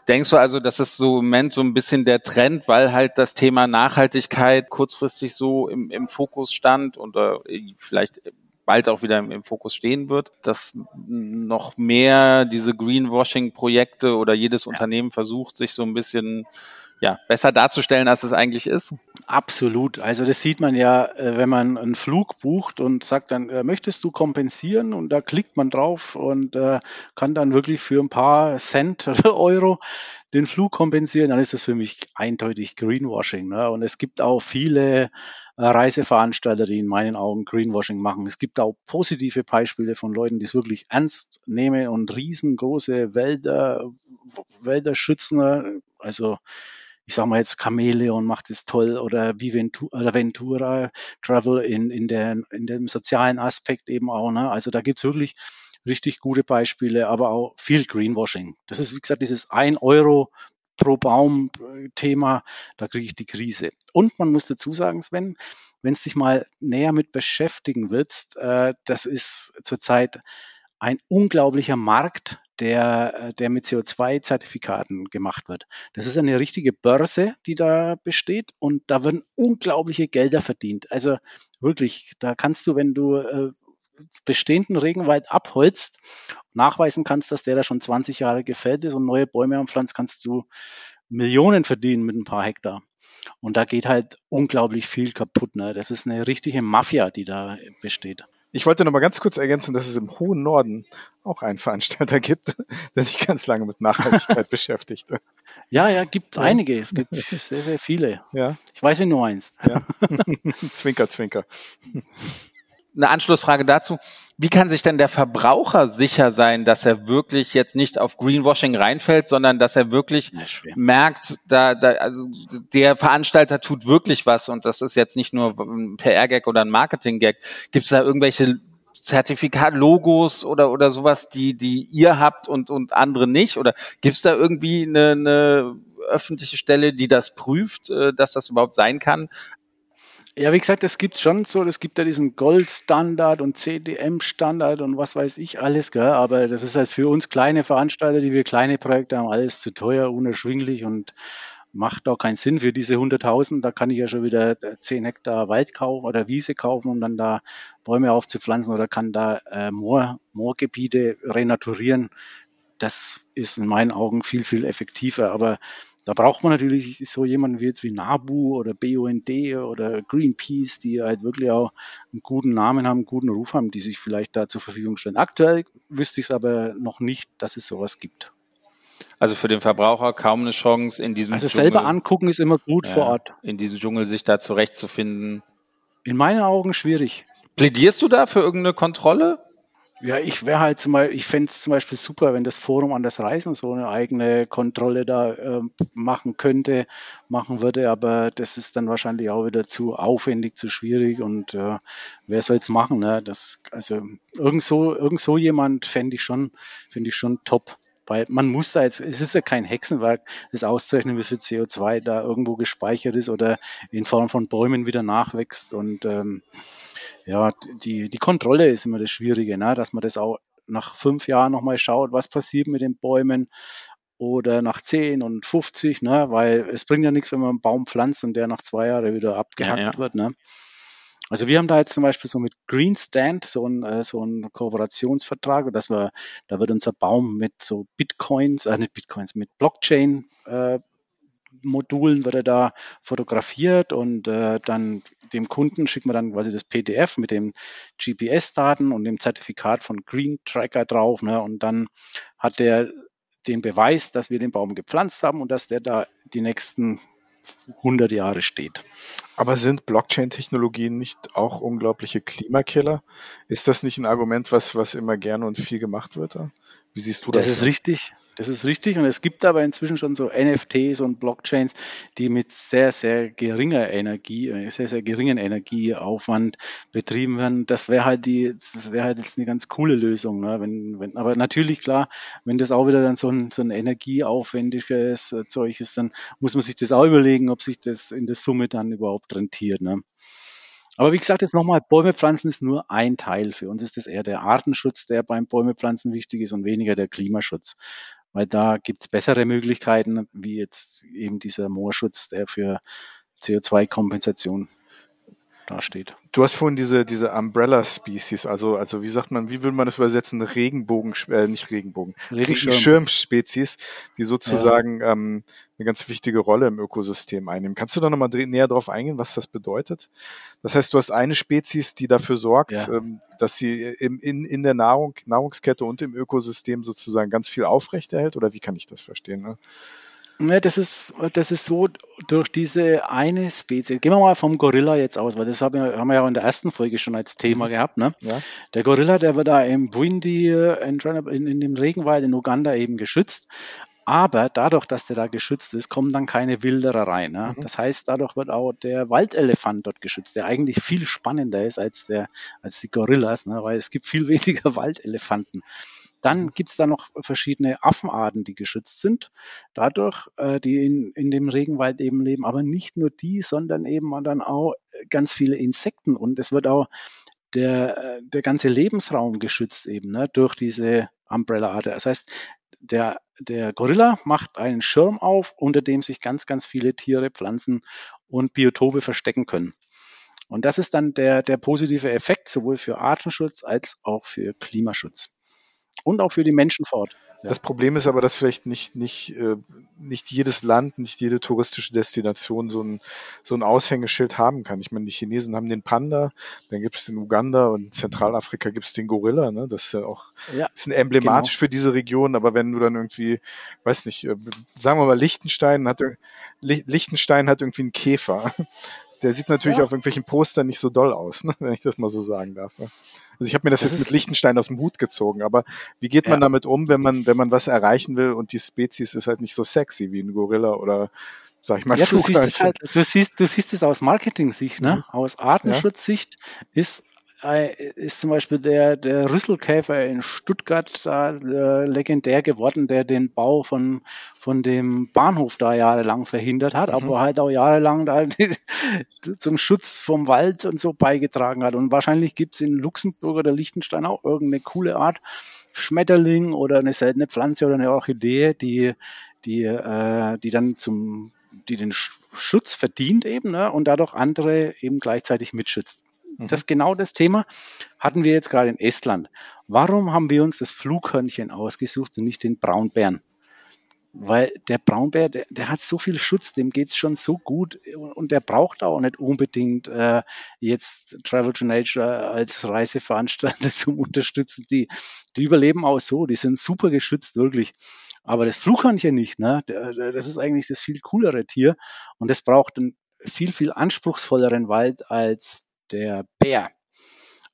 Denkst du also, das ist so im Moment so ein bisschen der Trend, weil halt das Thema Nachhaltigkeit kurzfristig so im, im Fokus stand und äh, vielleicht bald auch wieder im, im, Fokus stehen wird, dass noch mehr diese Greenwashing-Projekte oder jedes Unternehmen versucht, sich so ein bisschen ja, besser darzustellen, als es eigentlich ist? Absolut. Also das sieht man ja, äh, wenn man einen Flug bucht und sagt dann, äh, möchtest du kompensieren? Und da klickt man drauf und äh, kann dann wirklich für ein paar Cent oder Euro den Flug kompensieren, dann ist das für mich eindeutig Greenwashing. Ne? Und es gibt auch viele Reiseveranstalter, die in meinen Augen Greenwashing machen. Es gibt auch positive Beispiele von Leuten, die es wirklich ernst nehmen und riesengroße Wälder, Wälder schützen. Also ich sag mal jetzt Chameleon macht es toll oder wie Ventura, Ventura Travel in, in, der, in dem sozialen Aspekt eben auch. Ne? Also da gibt's wirklich richtig gute Beispiele, aber auch viel Greenwashing. Das ist, wie gesagt, dieses ein Euro pro Baum Thema, da kriege ich die Krise. Und man muss dazu sagen, Sven, wenn es dich mal näher mit beschäftigen willst, äh, das ist zurzeit ein unglaublicher Markt, der, äh, der mit CO2-Zertifikaten gemacht wird. Das ist eine richtige Börse, die da besteht und da werden unglaubliche Gelder verdient. Also wirklich, da kannst du, wenn du äh, bestehenden Regenwald abholzt, nachweisen kannst, dass der da schon 20 Jahre gefällt ist und neue Bäume anpflanzt, kannst du Millionen verdienen mit ein paar Hektar. Und da geht halt unglaublich viel kaputt. Ne? Das ist eine richtige Mafia, die da besteht. Ich wollte noch mal ganz kurz ergänzen, dass es im hohen Norden auch einen Veranstalter gibt, der sich ganz lange mit Nachhaltigkeit beschäftigt. Ja, ja, gibt ja. einige. Es gibt sehr, sehr viele. Ja. Ich weiß, wie du meinst. Ja. zwinker, zwinker. Eine Anschlussfrage dazu. Wie kann sich denn der Verbraucher sicher sein, dass er wirklich jetzt nicht auf Greenwashing reinfällt, sondern dass er wirklich merkt, da, da, also der Veranstalter tut wirklich was und das ist jetzt nicht nur ein PR-Gag oder ein Marketing-Gag. Gibt es da irgendwelche Zertifikat-Logos oder, oder sowas, die, die ihr habt und, und andere nicht? Oder gibt es da irgendwie eine, eine öffentliche Stelle, die das prüft, äh, dass das überhaupt sein kann? Ja, wie gesagt, es gibt schon so, es gibt ja diesen Gold-Standard und CDM-Standard und was weiß ich alles, gell? aber das ist halt für uns kleine Veranstalter, die wir kleine Projekte haben, alles zu teuer, unerschwinglich und macht auch keinen Sinn für diese 100.000. Da kann ich ja schon wieder 10 Hektar Wald kaufen oder Wiese kaufen, um dann da Bäume aufzupflanzen oder kann da äh, Moor, Moorgebiete renaturieren. Das ist in meinen Augen viel, viel effektiver. Aber da braucht man natürlich so jemanden wie jetzt wie NABU oder BUND oder Greenpeace, die halt wirklich auch einen guten Namen haben, einen guten Ruf haben, die sich vielleicht da zur Verfügung stellen. Aktuell wüsste ich es aber noch nicht, dass es sowas gibt. Also für den Verbraucher kaum eine Chance in diesem Also Dschungel, selber angucken ist immer gut ja, vor Ort. In diesem Dschungel sich da zurechtzufinden. In meinen Augen schwierig. Plädierst du da für irgendeine Kontrolle? Ja, ich wäre halt zum Beispiel, ich fände es zum Beispiel super, wenn das Forum an das Reisen so eine eigene Kontrolle da äh, machen könnte, machen würde, aber das ist dann wahrscheinlich auch wieder zu aufwendig, zu schwierig und äh, wer soll es machen? Ne? Das, also irgend so, irgend so jemand fände ich schon, finde ich schon top. Weil man muss da jetzt, es ist ja kein Hexenwerk, das auszurechnen, wie viel CO2 da irgendwo gespeichert ist oder in Form von Bäumen wieder nachwächst und ähm, ja, die, die Kontrolle ist immer das Schwierige, ne? dass man das auch nach fünf Jahren nochmal schaut, was passiert mit den Bäumen oder nach 10 und 50, ne? weil es bringt ja nichts, wenn man einen Baum pflanzt und der nach zwei Jahren wieder abgehackt ja, ja. wird. Ne? Also wir haben da jetzt zum Beispiel so mit Green Stand so ein, äh, so ein Kooperationsvertrag, dass wir, da wird unser Baum mit so Bitcoins, äh, nicht Bitcoins, mit Blockchain äh, Modulen wird er da fotografiert und äh, dann dem Kunden schickt man dann quasi das PDF mit den GPS-Daten und dem Zertifikat von Green Tracker drauf. Ne? Und dann hat der den Beweis, dass wir den Baum gepflanzt haben und dass der da die nächsten 100 Jahre steht. Aber sind Blockchain-Technologien nicht auch unglaubliche Klimakiller? Ist das nicht ein Argument, was, was immer gerne und viel gemacht wird? Wie siehst du das? Das ist richtig. Das ist richtig und es gibt aber inzwischen schon so NFTs und Blockchains, die mit sehr, sehr geringer Energie, äh, sehr, sehr geringen Energieaufwand betrieben werden. Das wäre halt die, das wäre halt jetzt eine ganz coole Lösung. Ne? Wenn, wenn, aber natürlich klar, wenn das auch wieder dann so ein, so ein energieaufwendiges äh, Zeug ist, dann muss man sich das auch überlegen, ob sich das in der Summe dann überhaupt rentiert. Ne? Aber wie gesagt, jetzt nochmal, Bäume pflanzen ist nur ein Teil. Für uns ist das eher der Artenschutz, der beim Bäume pflanzen wichtig ist und weniger der Klimaschutz weil da gibt's bessere Möglichkeiten, wie jetzt eben dieser Moorschutz, der für CO2-Kompensation dasteht. Du hast vorhin diese, diese Umbrella Species, also, also wie sagt man, wie würde man das übersetzen? Regenbogen, äh, nicht Regenbogen, Regenschirmspezies, die sozusagen ja. ähm, eine ganz wichtige Rolle im Ökosystem einnehmen. Kannst du da nochmal näher drauf eingehen, was das bedeutet? Das heißt, du hast eine Spezies, die dafür sorgt, ja. ähm, dass sie im, in, in der Nahrung, Nahrungskette und im Ökosystem sozusagen ganz viel aufrechterhält, oder wie kann ich das verstehen? Ne? Ja, das ist, das ist so durch diese eine Spezies. Gehen wir mal vom Gorilla jetzt aus, weil das haben wir, haben wir ja in der ersten Folge schon als Thema gehabt. Ne? Ja. Der Gorilla, der wird da im Bwindi, in, in, in dem Regenwald in Uganda eben geschützt. Aber dadurch, dass der da geschützt ist, kommen dann keine Wilderer rein. Ne? Mhm. Das heißt, dadurch wird auch der Waldelefant dort geschützt, der eigentlich viel spannender ist als, der, als die Gorillas, ne? weil es gibt viel weniger Waldelefanten. Dann gibt es da noch verschiedene Affenarten, die geschützt sind, dadurch, äh, die in, in dem Regenwald eben leben. Aber nicht nur die, sondern eben dann auch ganz viele Insekten. Und es wird auch der, äh, der ganze Lebensraum geschützt eben ne, durch diese Umbrella-Art. Das heißt, der, der Gorilla macht einen Schirm auf, unter dem sich ganz, ganz viele Tiere, Pflanzen und Biotope verstecken können. Und das ist dann der, der positive Effekt sowohl für Artenschutz als auch für Klimaschutz und auch für die Menschen vor Ort. Ja. Das Problem ist aber, dass vielleicht nicht, nicht, äh, nicht jedes Land, nicht jede touristische Destination so ein, so ein Aushängeschild haben kann. Ich meine, die Chinesen haben den Panda, dann gibt es den Uganda und in Zentralafrika gibt es den Gorilla. Ne? Das ist ja auch ja, ein bisschen emblematisch genau. für diese Region, aber wenn du dann irgendwie, weiß nicht, äh, sagen wir mal, Liechtenstein hat, Liechtenstein hat irgendwie einen Käfer. Der sieht natürlich ja. auf irgendwelchen Postern nicht so doll aus, ne? wenn ich das mal so sagen darf. Also ich habe mir das, das jetzt mit Lichtenstein aus dem Hut gezogen, aber wie geht man ja. damit um, wenn man, wenn man was erreichen will und die Spezies ist halt nicht so sexy wie ein Gorilla oder sag ich mal. Ja, du siehst, es halt, du siehst, du siehst es aus Marketing-Sicht, ne? Mhm. Aus Artenschutzsicht ja. ist ist zum Beispiel der, der Rüsselkäfer in Stuttgart da äh, legendär geworden, der den Bau von, von dem Bahnhof da jahrelang verhindert hat, mhm. aber halt auch jahrelang da zum Schutz vom Wald und so beigetragen hat. Und wahrscheinlich gibt es in Luxemburg oder Liechtenstein auch irgendeine coole Art Schmetterling oder eine seltene Pflanze oder eine Orchidee, die, die, äh, die dann zum die den Schutz verdient eben ne, und dadurch andere eben gleichzeitig mitschützt. Mhm. Das genau das Thema hatten wir jetzt gerade in Estland. Warum haben wir uns das Flughörnchen ausgesucht und nicht den Braunbären? Weil der Braunbär, der, der hat so viel Schutz, dem geht's schon so gut und der braucht auch nicht unbedingt äh, jetzt Travel to Nature als Reiseveranstalter zum Unterstützen. Die, die überleben auch so, die sind super geschützt, wirklich. Aber das Flughörnchen nicht, ne? Das ist eigentlich das viel coolere Tier und das braucht einen viel, viel anspruchsvolleren Wald als der Bär.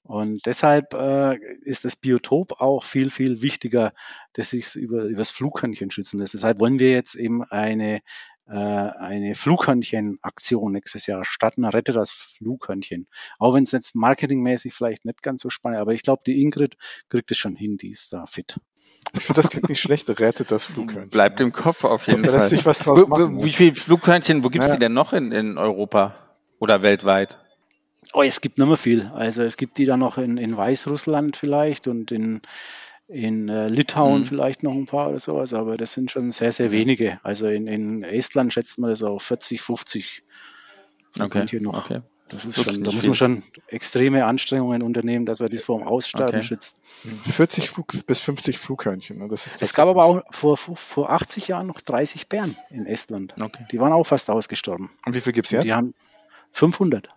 Und deshalb äh, ist das Biotop auch viel, viel wichtiger, dass sich über, über das Flughörnchen schützen lässt. Deshalb wollen wir jetzt eben eine, äh, eine Flughörnchen-Aktion nächstes Jahr starten. Rette das Flughörnchen. Auch wenn es jetzt marketingmäßig vielleicht nicht ganz so spannend ist, aber ich glaube, die Ingrid kriegt es schon hin, die ist da fit. Ich finde, das klingt nicht schlecht. Rettet das Flughörnchen. Bleibt im Kopf auf jeden Fall. Lässt sich was draus machen. Wie viele Flughörnchen, wo gibt es ja. die denn noch in, in Europa oder weltweit? Oh, es gibt nicht mehr viel. Also es gibt die da noch in, in Weißrussland vielleicht und in, in äh, Litauen mhm. vielleicht noch ein paar oder sowas, aber das sind schon sehr, sehr wenige. Also in, in Estland schätzt man das auf 40, 50. Okay. Hier noch. okay. Das ist schon, da muss man schon extreme Anstrengungen unternehmen, dass wir das vor dem Aussterben okay. schützt. 40 Flug, bis 50 Flughörnchen. Ne? Das ist es gab aber auch vor, vor 80 Jahren noch 30 Bären in Estland. Okay. Die waren auch fast ausgestorben. Und wie viel gibt es jetzt? Die haben 500.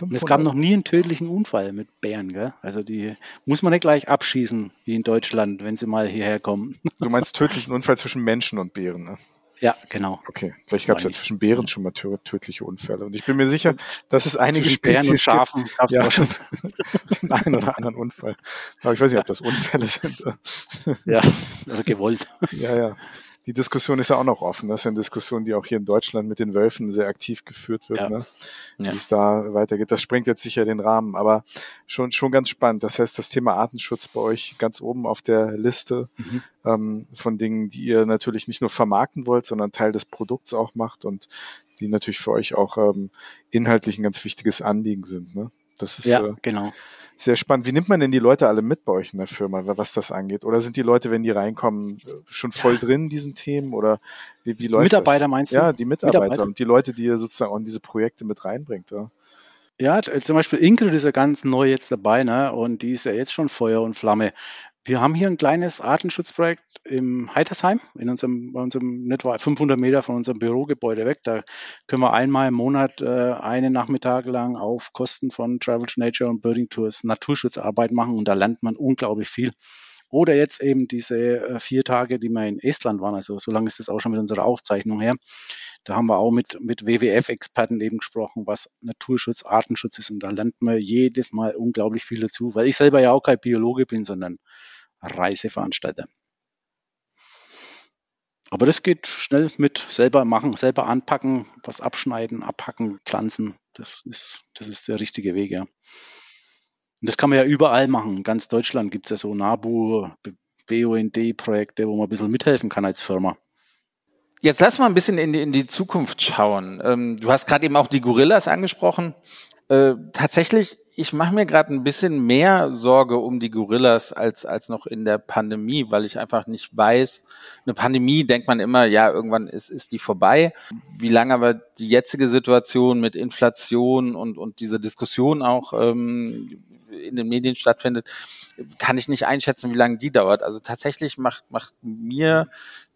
Und es gab noch nie einen tödlichen Unfall mit Bären, gell? Also die muss man nicht gleich abschießen, wie in Deutschland, wenn sie mal hierher kommen. Du meinst tödlichen Unfall zwischen Menschen und Bären, ne? Ja, genau. Okay, vielleicht gab es ja zwischen Bären schon mal tödliche Unfälle. Und ich bin mir sicher, dass es einige Spezies und Schafen gibt, ja, den einen oder anderen Unfall. Aber ich weiß nicht, ob das Unfälle sind. ja, gewollt. Ja, ja die Diskussion ist ja auch noch offen. Das ist eine Diskussion, die auch hier in Deutschland mit den Wölfen sehr aktiv geführt wird, ja. ne? wie ja. es da weitergeht. Das sprengt jetzt sicher den Rahmen, aber schon, schon ganz spannend. Das heißt, das Thema Artenschutz bei euch ganz oben auf der Liste mhm. ähm, von Dingen, die ihr natürlich nicht nur vermarkten wollt, sondern Teil des Produkts auch macht und die natürlich für euch auch ähm, inhaltlich ein ganz wichtiges Anliegen sind. Ne? Das ist ja, äh, genau sehr spannend. Wie nimmt man denn die Leute alle mit bei euch in der Firma, was das angeht? Oder sind die Leute, wenn die reinkommen, schon voll drin in diesen Themen? Oder wie, wie läuft Mitarbeiter das? meinst du? Ja, die Mitarbeiter, Mitarbeiter, und die Leute, die ihr sozusagen auch in diese Projekte mit reinbringt. Ja. Ja, zum Beispiel Ingrid ist ja ganz neu jetzt dabei, ne? Und die ist ja jetzt schon Feuer und Flamme. Wir haben hier ein kleines Artenschutzprojekt im Heitersheim, in unserem, bei unserem etwa 500 Meter von unserem Bürogebäude weg. Da können wir einmal im Monat äh, einen Nachmittag lang auf Kosten von Travel to Nature und Birding Tours Naturschutzarbeit machen und da lernt man unglaublich viel. Oder jetzt eben diese äh, vier Tage, die wir in Estland waren, also so lange ist das auch schon mit unserer Aufzeichnung her. Da haben wir auch mit, mit WWF-Experten eben gesprochen, was Naturschutz, Artenschutz ist und da lernt man jedes Mal unglaublich viel dazu, weil ich selber ja auch kein Biologe bin, sondern Reiseveranstalter. Aber das geht schnell mit selber machen, selber anpacken, was abschneiden, abhacken, pflanzen. Das ist, das ist der richtige Weg, ja. Und das kann man ja überall machen. In ganz Deutschland gibt es ja so NABU, BUND-Projekte, wo man ein bisschen mithelfen kann als Firma. Jetzt lass mal ein bisschen in die, in die Zukunft schauen. Ähm, du hast gerade eben auch die Gorillas angesprochen. Äh, tatsächlich ich mache mir gerade ein bisschen mehr Sorge um die Gorillas als, als noch in der Pandemie, weil ich einfach nicht weiß, eine Pandemie denkt man immer, ja, irgendwann ist, ist die vorbei. Wie lange aber die jetzige Situation mit Inflation und, und diese Diskussion auch ähm, in den Medien stattfindet, kann ich nicht einschätzen, wie lange die dauert. Also tatsächlich macht, macht mir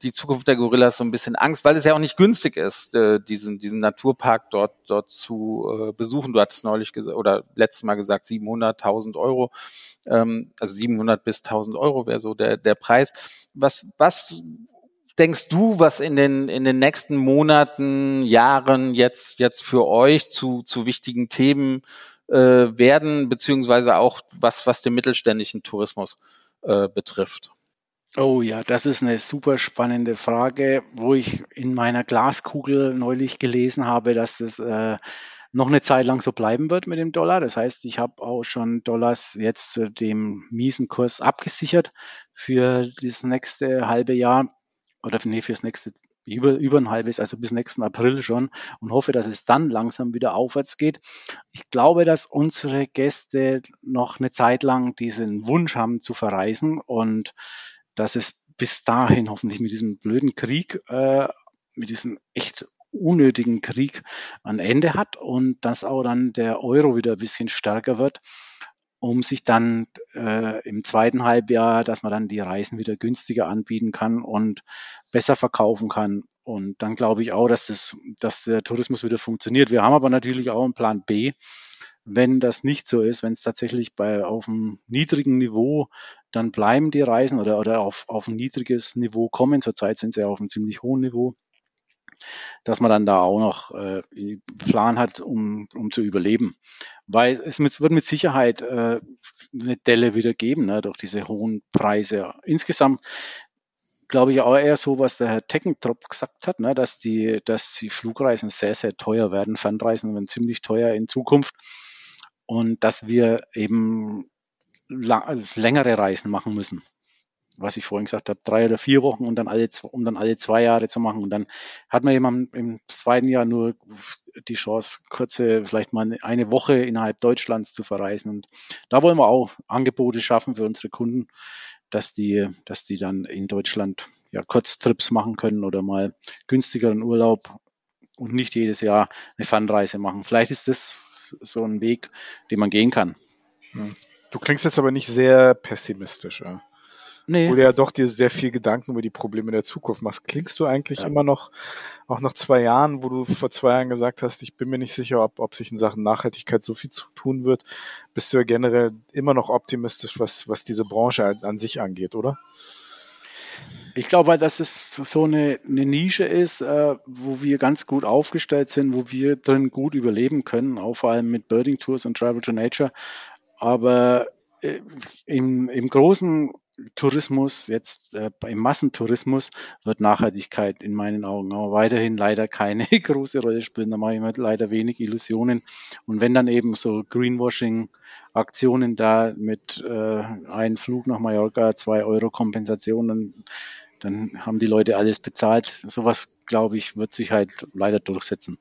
die Zukunft der Gorillas so ein bisschen Angst, weil es ja auch nicht günstig ist, äh, diesen, diesen Naturpark dort, dort zu äh, besuchen. Du hattest neulich gesagt, oder letztes Mal gesagt, 700.000 Euro, ähm, also 700 bis 1000 Euro wäre so der, der Preis. Was, was denkst du, was in den, in den nächsten Monaten, Jahren jetzt, jetzt für euch zu, zu wichtigen Themen äh, werden, beziehungsweise auch was, was den mittelständischen Tourismus äh, betrifft? Oh ja, das ist eine super spannende Frage, wo ich in meiner Glaskugel neulich gelesen habe, dass das äh, noch eine Zeit lang so bleiben wird mit dem Dollar. Das heißt, ich habe auch schon Dollars jetzt zu dem miesen Kurs abgesichert für das nächste halbe Jahr oder nee, fürs nächste über, über ein halbes, also bis nächsten April schon und hoffe, dass es dann langsam wieder aufwärts geht. Ich glaube, dass unsere Gäste noch eine Zeit lang diesen Wunsch haben zu verreisen und dass es bis dahin hoffentlich mit diesem blöden Krieg, äh, mit diesem echt unnötigen Krieg ein Ende hat und dass auch dann der Euro wieder ein bisschen stärker wird um sich dann äh, im zweiten Halbjahr, dass man dann die Reisen wieder günstiger anbieten kann und besser verkaufen kann. Und dann glaube ich auch, dass, das, dass der Tourismus wieder funktioniert. Wir haben aber natürlich auch einen Plan B, wenn das nicht so ist, wenn es tatsächlich bei auf einem niedrigen Niveau dann bleiben die Reisen oder, oder auf, auf ein niedriges Niveau kommen. Zurzeit sind sie ja auf einem ziemlich hohen Niveau dass man dann da auch noch äh, Plan hat, um, um zu überleben. Weil es wird mit Sicherheit äh, eine Delle wieder geben, ne, durch diese hohen Preise. Insgesamt glaube ich auch eher so, was der Herr Teckentrop gesagt hat, ne, dass die, dass die Flugreisen sehr, sehr teuer werden. Fernreisen werden ziemlich teuer in Zukunft. Und dass wir eben längere Reisen machen müssen was ich vorhin gesagt habe, drei oder vier Wochen und dann alle, um dann alle zwei Jahre zu machen. Und dann hat man eben im zweiten Jahr nur die Chance, kurze, vielleicht mal eine Woche innerhalb Deutschlands zu verreisen. Und da wollen wir auch Angebote schaffen für unsere Kunden, dass die, dass die dann in Deutschland ja Kurztrips machen können oder mal günstigeren Urlaub und nicht jedes Jahr eine Fernreise machen. Vielleicht ist das so ein Weg, den man gehen kann. Hm. Du klingst jetzt aber nicht sehr pessimistisch. Ja? Nee. Wo du ja doch dir sehr viel Gedanken über die Probleme der Zukunft machst. Klingst du eigentlich ja. immer noch, auch nach zwei Jahren, wo du vor zwei Jahren gesagt hast, ich bin mir nicht sicher, ob, ob sich in Sachen Nachhaltigkeit so viel zu tun wird, bist du ja generell immer noch optimistisch, was, was diese Branche an, sich angeht, oder? Ich glaube, dass es so eine, eine Nische ist, äh, wo wir ganz gut aufgestellt sind, wo wir drin gut überleben können, auch vor allem mit Birding Tours und Travel to Nature. Aber äh, im, im Großen Tourismus, jetzt äh, im Massentourismus, wird Nachhaltigkeit in meinen Augen auch weiterhin leider keine große Rolle spielen. Da mache ich mir leider wenig Illusionen. Und wenn dann eben so Greenwashing-Aktionen da mit äh, einem Flug nach Mallorca, zwei Euro Kompensation, dann, dann haben die Leute alles bezahlt. Sowas, glaube ich, wird sich halt leider durchsetzen.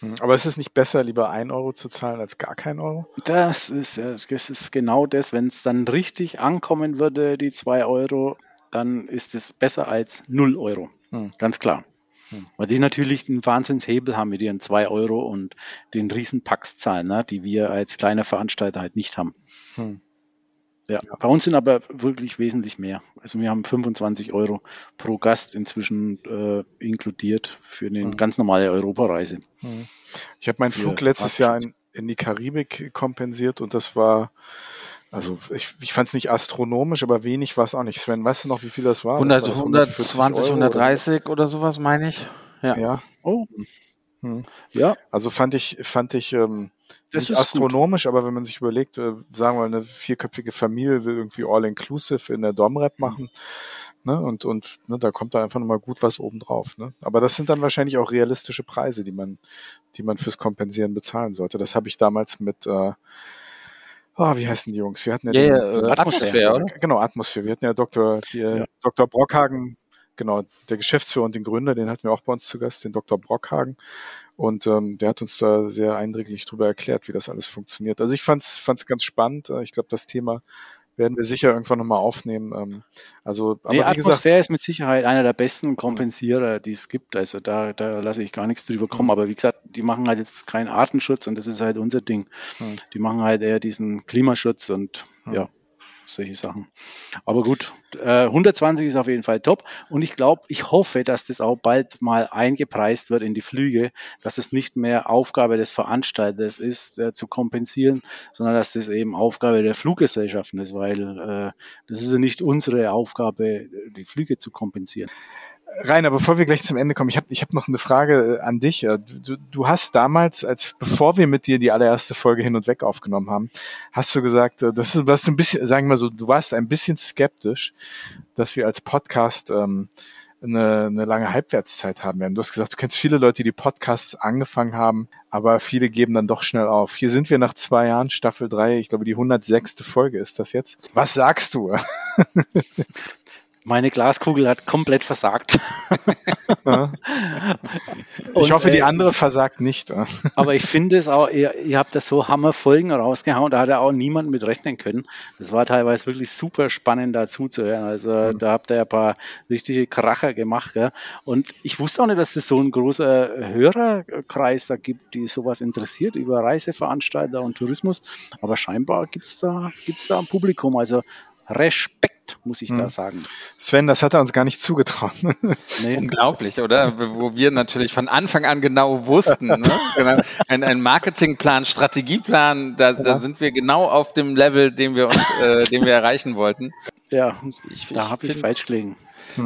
Hm, aber ist es nicht besser, lieber ein Euro zu zahlen als gar kein Euro? Das ist, das ist genau das. Wenn es dann richtig ankommen würde, die zwei Euro, dann ist es besser als null Euro. Hm. Ganz klar. Hm. Weil die natürlich einen Wahnsinnshebel haben mit ihren zwei Euro und den riesen Paxzahlen, ne, die wir als kleiner Veranstalter halt nicht haben. Hm. Ja, bei uns sind aber wirklich wesentlich mehr. Also wir haben 25 Euro pro Gast inzwischen äh, inkludiert für eine mhm. ganz normale Europareise. Mhm. Ich habe meinen Flug letztes Jahr in, in die Karibik kompensiert und das war also ich, ich fand es nicht astronomisch, aber wenig war es auch nicht. Sven, weißt du noch, wie viel das war? 100, das war 120, 130 oder? oder sowas, meine ich. Ja. ja. Oh. Hm. Ja. Also fand ich, fand ich ähm, das nicht astronomisch, gut. aber wenn man sich überlegt, äh, sagen wir mal, eine vierköpfige Familie will irgendwie All-Inclusive in der Domrep machen, Ne? Und, und ne, da kommt da einfach nochmal gut was obendrauf. Ne? Aber das sind dann wahrscheinlich auch realistische Preise, die man, die man fürs Kompensieren bezahlen sollte. Das habe ich damals mit äh, Oh, wie heißen die Jungs? Wir hatten ja, Ja, den, äh, Atmosphäre, oder? Genau, Atmosphäre. Wir hatten ja Dr. Die, Ja. Dr. Brockhagen, genau, der Geschäftsführer und den Gründer, den hatten wir auch bei uns zu Gast, den Dr. Brockhagen. Und ähm, der hat uns da sehr eindringlich drüber erklärt, wie das alles funktioniert. Also ich fand's fand's ganz spannend. Äh, Ich glaube, das Thema werden wir sicher irgendwann nochmal aufnehmen. Ähm, Also, aber Nee, wie gesagt, Atmosphäre ist mit Sicherheit einer der besten Kompensierer, die es gibt. Also da, da lasse ich gar nichts drüber kommen. Aber wie gesagt, die machen halt jetzt keinen Artenschutz und das ist halt unser Ding. Hm. Die machen halt eher diesen Klimaschutz und Hm. ja, solche Sachen. Aber gut, äh, 120 ist auf jeden Fall top. Und ich glaube, ich hoffe, dass das auch bald mal eingepreist wird in die Flüge, dass es nicht mehr Aufgabe des Veranstalters ist, äh, zu kompensieren, sondern dass das eben Aufgabe der Fluggesellschaften ist, weil äh, das ist ja nicht unsere Aufgabe, die Flüge zu kompensieren. Rainer, bevor wir gleich zum Ende kommen, ich habe ich hab noch eine Frage äh, an dich. Äh, Du, du hast damals, als bevor wir mit dir die allererste Folge hin und weg aufgenommen haben, hast du gesagt, äh, das ist, was du ein bisschen, sagen wir mal so, du warst ein bisschen skeptisch, dass wir als Podcast ähm, eine, eine lange Halbwertszeit haben werden. Du hast gesagt, du kennst viele Leute, die Podcasts angefangen haben, aber viele geben dann doch schnell auf. Hier sind wir nach zwei Jahren, Staffel drei. ich glaube, die 106. Folge ist das jetzt. Was sagst du? Meine Glaskugel hat komplett versagt. Ja. ich hoffe, die äh, andere versagt nicht. Aber ich finde es auch, ihr, ihr habt das so Hammerfolgen rausgehauen, da hat ja auch niemand mit rechnen können. Das war teilweise wirklich super spannend da zuzuhören. Also da habt ihr ein paar richtige Kracher gemacht. Gell? Und ich wusste auch nicht, dass es so ein großer Hörerkreis da gibt, die sowas interessiert über Reiseveranstalter und Tourismus. Aber scheinbar gibt's da, gibt's da ein Publikum. Also Respekt, muss ich da Hm. sagen. Sven, das hat er uns gar nicht zugetraut. Nee. Unglaublich, oder? Wo wir natürlich von Anfang an genau wussten, ne? Genau. ein, ein Marketingplan, Strategieplan, da, da sind wir genau auf dem Level, den wir uns, äh, den wir erreichen wollten. Ja, Ich, da habe ich falsch gelegen.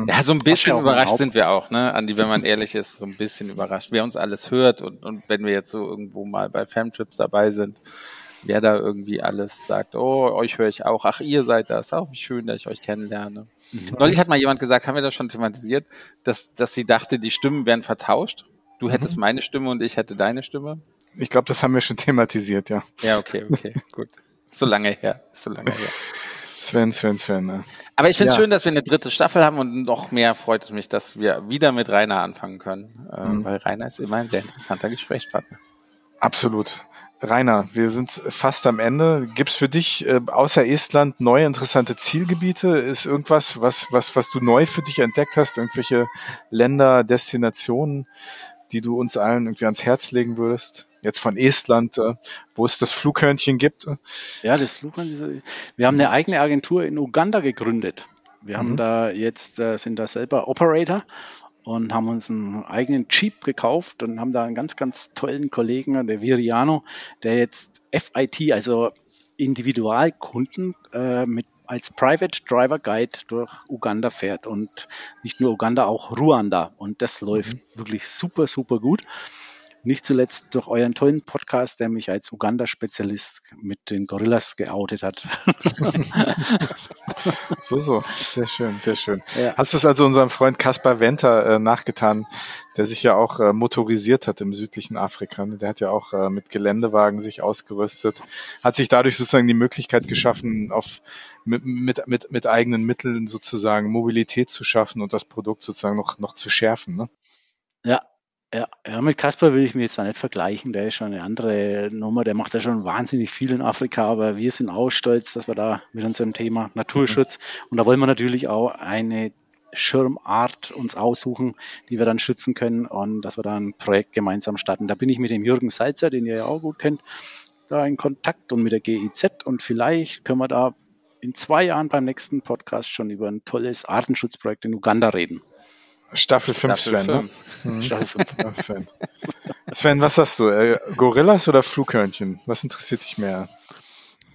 Ja, so ein bisschen ja überrascht sind wir auch, ne, Andi, wenn man ehrlich ist, so ein bisschen überrascht, wer uns alles hört und, und wenn wir jetzt so irgendwo mal bei Famtrips dabei sind, wer da irgendwie alles sagt, oh, euch höre ich auch, ach, ihr seid das, auch wie schön, dass ich euch kennenlerne. Neulich hat mal jemand gesagt, haben wir das schon thematisiert, dass, dass sie dachte, die Stimmen wären vertauscht. Du hättest meine Stimme und ich hätte deine Stimme. Ich glaube, das haben wir schon thematisiert, ja. Ja, okay, okay, gut. So lange her, so lange her. Sven, Sven, Sven. Ne? Aber ich finde es Ja. schön, dass wir eine dritte Staffel haben und noch mehr freut es mich, dass wir wieder mit Rainer anfangen können, äh, Mhm. weil Rainer ist immer ein sehr interessanter Gesprächspartner. Absolut. Rainer, wir sind fast am Ende. Gibt's für dich äh, außer Estland neue interessante Zielgebiete? Ist irgendwas, was, was, was du neu für dich entdeckt hast? Irgendwelche Länder, Destinationen, die du uns allen irgendwie ans Herz legen würdest? Jetzt von Estland, äh, wo es das Flughörnchen gibt. Ja, das Flughorn, diese- wir haben eine eigene Agentur in Uganda gegründet. Wir haben Mhm. da jetzt, äh, sind da selber Operator und haben uns einen eigenen Jeep gekauft und haben da einen ganz, ganz tollen Kollegen, der Viriano, der jetzt FIT, also Individualkunden äh, mit als Private Driver Guide durch Uganda fährt und nicht nur Uganda, auch Ruanda. Und das läuft wirklich super, super gut. Nicht zuletzt durch euren tollen Podcast, der mich als Uganda-Spezialist mit den Gorillas geoutet hat. So, so. Sehr schön, sehr schön. Ja. Hast du es also unserem Freund Kaspar Venter äh, nachgetan, der sich ja auch äh, motorisiert hat im südlichen Afrika. ne? Der hat ja auch äh, mit Geländewagen sich ausgerüstet, hat sich dadurch sozusagen die Möglichkeit geschaffen, auf mit, mit, mit, mit eigenen Mitteln sozusagen Mobilität zu schaffen und das Produkt sozusagen noch, noch zu schärfen. Ne? Ja, ja, ja, mit Kasper will ich mich jetzt da nicht vergleichen. Der ist schon eine andere Nummer. Der macht ja schon wahnsinnig viel in Afrika, aber wir sind auch stolz, dass wir da mit unserem Thema Naturschutz und da wollen wir natürlich auch eine Schirmart uns aussuchen, die wir dann schützen können und dass wir da ein Projekt gemeinsam starten. Da bin ich mit dem Jürgen Salzer, den ihr ja auch gut kennt, da in Kontakt und mit der GIZ und vielleicht können wir da in zwei Jahren beim nächsten Podcast schon über ein tolles Artenschutzprojekt in Uganda reden. Staffel 5, Staffel Sven. Ne? fünf. Mhm. Staffel fünf. Ja, Sven. Sven, was sagst du? Äh, Gorillas oder Flughörnchen? Was interessiert dich mehr?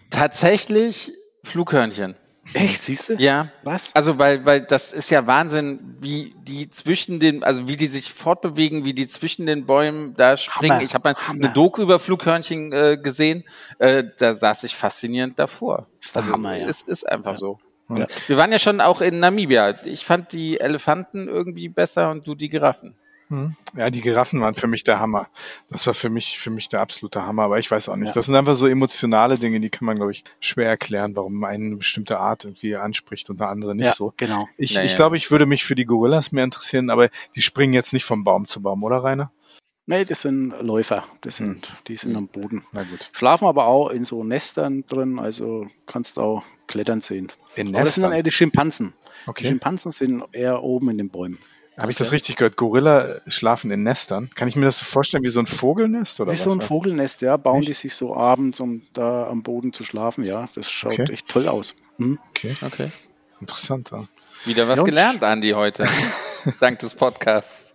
Tatsächlich Flughörnchen. Echt, siehst du? Ja, Was? also weil, weil das ist ja Wahnsinn, wie die zwischen den, also wie die sich fortbewegen, wie die zwischen den Bäumen da springen. Hammer, ich habe Hammer. eine Doku über Flughörnchen äh, gesehen, äh, da saß ich faszinierend davor. Ist der Also Hammer, ja. es ist einfach Ja. so. Ja. Wir waren ja schon auch in Namibia. Ich fand die Elefanten irgendwie besser und du die Giraffen. Hm. Ja, die Giraffen waren für mich der Hammer. Das war für mich, für mich der absolute Hammer, aber ich weiß auch nicht. Ja. Das sind einfach so emotionale Dinge, die kann man, glaube ich, schwer erklären, warum eine bestimmte Art irgendwie anspricht und eine andere nicht ja, so. Genau. Ich, naja. ich glaube, ich würde mich für die Gorillas mehr interessieren, aber die springen jetzt nicht vom Baum zu Baum, oder Rainer? Nee, das sind Läufer. Das sind, hm. Die sind am Boden. Na gut. Schlafen aber auch in so Nestern drin, also kannst auch klettern sehen. In Nestern? Aber das sind dann eher die Schimpansen. Okay. Die Schimpansen sind eher oben in den Bäumen. Habe ich das richtig gehört? Gorilla schlafen in Nestern. Kann ich mir das so vorstellen wie so ein Vogelnest oder Wie was? so ein Vogelnest, ja. Bauen echt? die sich so abends, um da am Boden zu schlafen. Ja, das schaut okay. echt toll aus. Hm? Okay, okay. Interessant. Ja. Wieder was ja, gelernt, Andi, heute. Dank des Podcasts.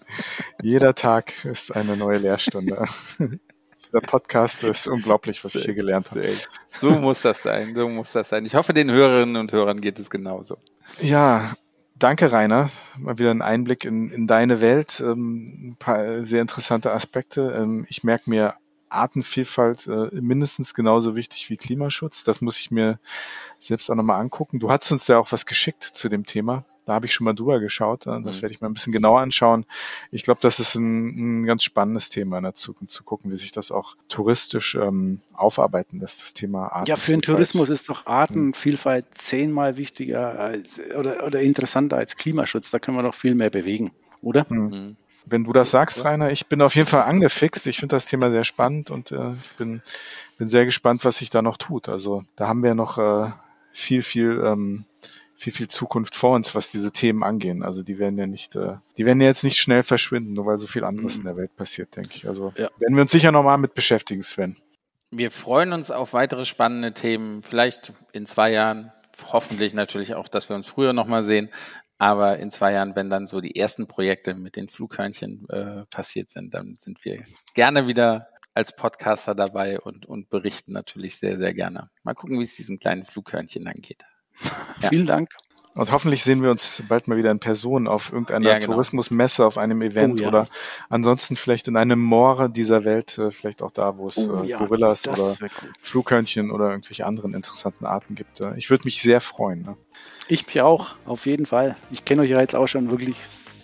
Jeder Tag ist eine neue Lehrstunde. Dieser Podcast ist unglaublich, was ich hier gelernt habe. So muss das sein, so muss das sein. Ich hoffe, den Hörerinnen und Hörern geht es genauso. Ja, Danke, Rainer. Mal wieder ein Einblick in, in deine Welt. Ähm, ein paar sehr interessante Aspekte. Ähm, ich merke mir Artenvielfalt äh, mindestens genauso wichtig wie Klimaschutz. Das muss ich mir selbst auch nochmal angucken. Du hast uns ja auch was geschickt zu dem Thema. Da habe ich schon mal drüber geschaut. Das mhm. werde ich mal ein bisschen genauer anschauen. Ich glaube, das ist ein, ein, ganz spannendes Thema in der Zukunft, zu gucken, wie sich das auch touristisch ähm, aufarbeiten lässt, das Thema Artenvielfalt. Ja, für den Tourismus ist doch Artenvielfalt mhm. zehnmal wichtiger als, oder, oder interessanter als Klimaschutz. Da können wir doch viel mehr bewegen, oder? Mhm. mhm. Wenn du das sagst, Rainer, ich bin auf jeden Fall angefixt. Ich finde das Thema sehr spannend und äh, ich bin, bin sehr gespannt, was sich da noch tut. Also da haben wir noch äh, viel, viel ähm, viel, viel Zukunft vor uns, was diese Themen angehen. Also die werden ja nicht, äh, die werden ja jetzt nicht schnell verschwinden, nur weil so viel anderes mhm. in der Welt passiert, denke ich. Also ja. werden wir uns sicher nochmal mit beschäftigen, Sven. Wir freuen uns auf weitere spannende Themen, vielleicht in zwei Jahren, hoffentlich natürlich auch, dass wir uns früher nochmal sehen. Aber in zwei Jahren, wenn dann so die ersten Projekte mit den Flughörnchen äh, passiert sind, dann sind wir gerne wieder als Podcaster dabei und, und berichten natürlich sehr, sehr gerne. Mal gucken, wie es diesen kleinen Flughörnchen dann geht. Ja. Vielen Dank. Und hoffentlich sehen wir uns bald mal wieder in Person auf irgendeiner ja, genau. Tourismusmesse, auf einem Event oh, ja. oder ansonsten vielleicht in einem Moore dieser Welt, äh, vielleicht auch da, wo es oh, äh, Gorillas oder cool. Flughörnchen oder irgendwelche anderen interessanten Arten gibt. Äh, ich würde mich sehr freuen. Ne? Ich mich auch, auf jeden Fall. Ich kenne euch ja jetzt auch schon wirklich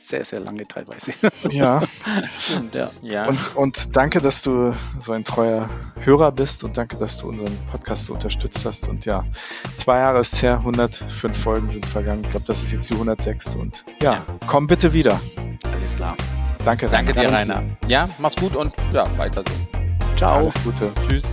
sehr, sehr lange teilweise. Ja. und, ja. ja. Und, und danke, dass du so ein treuer Hörer bist und danke, dass du unseren Podcast so unterstützt hast. Und ja, zwei Jahre ist her, 105 Folgen sind vergangen. Ich glaube, das ist jetzt die 106. Und ja, ja, komm bitte wieder. Alles klar. Danke, Rainer. Danke dir, Rainer. Ja, mach's gut und ja, weiter so. Ciao. Alles Gute. Tschüss.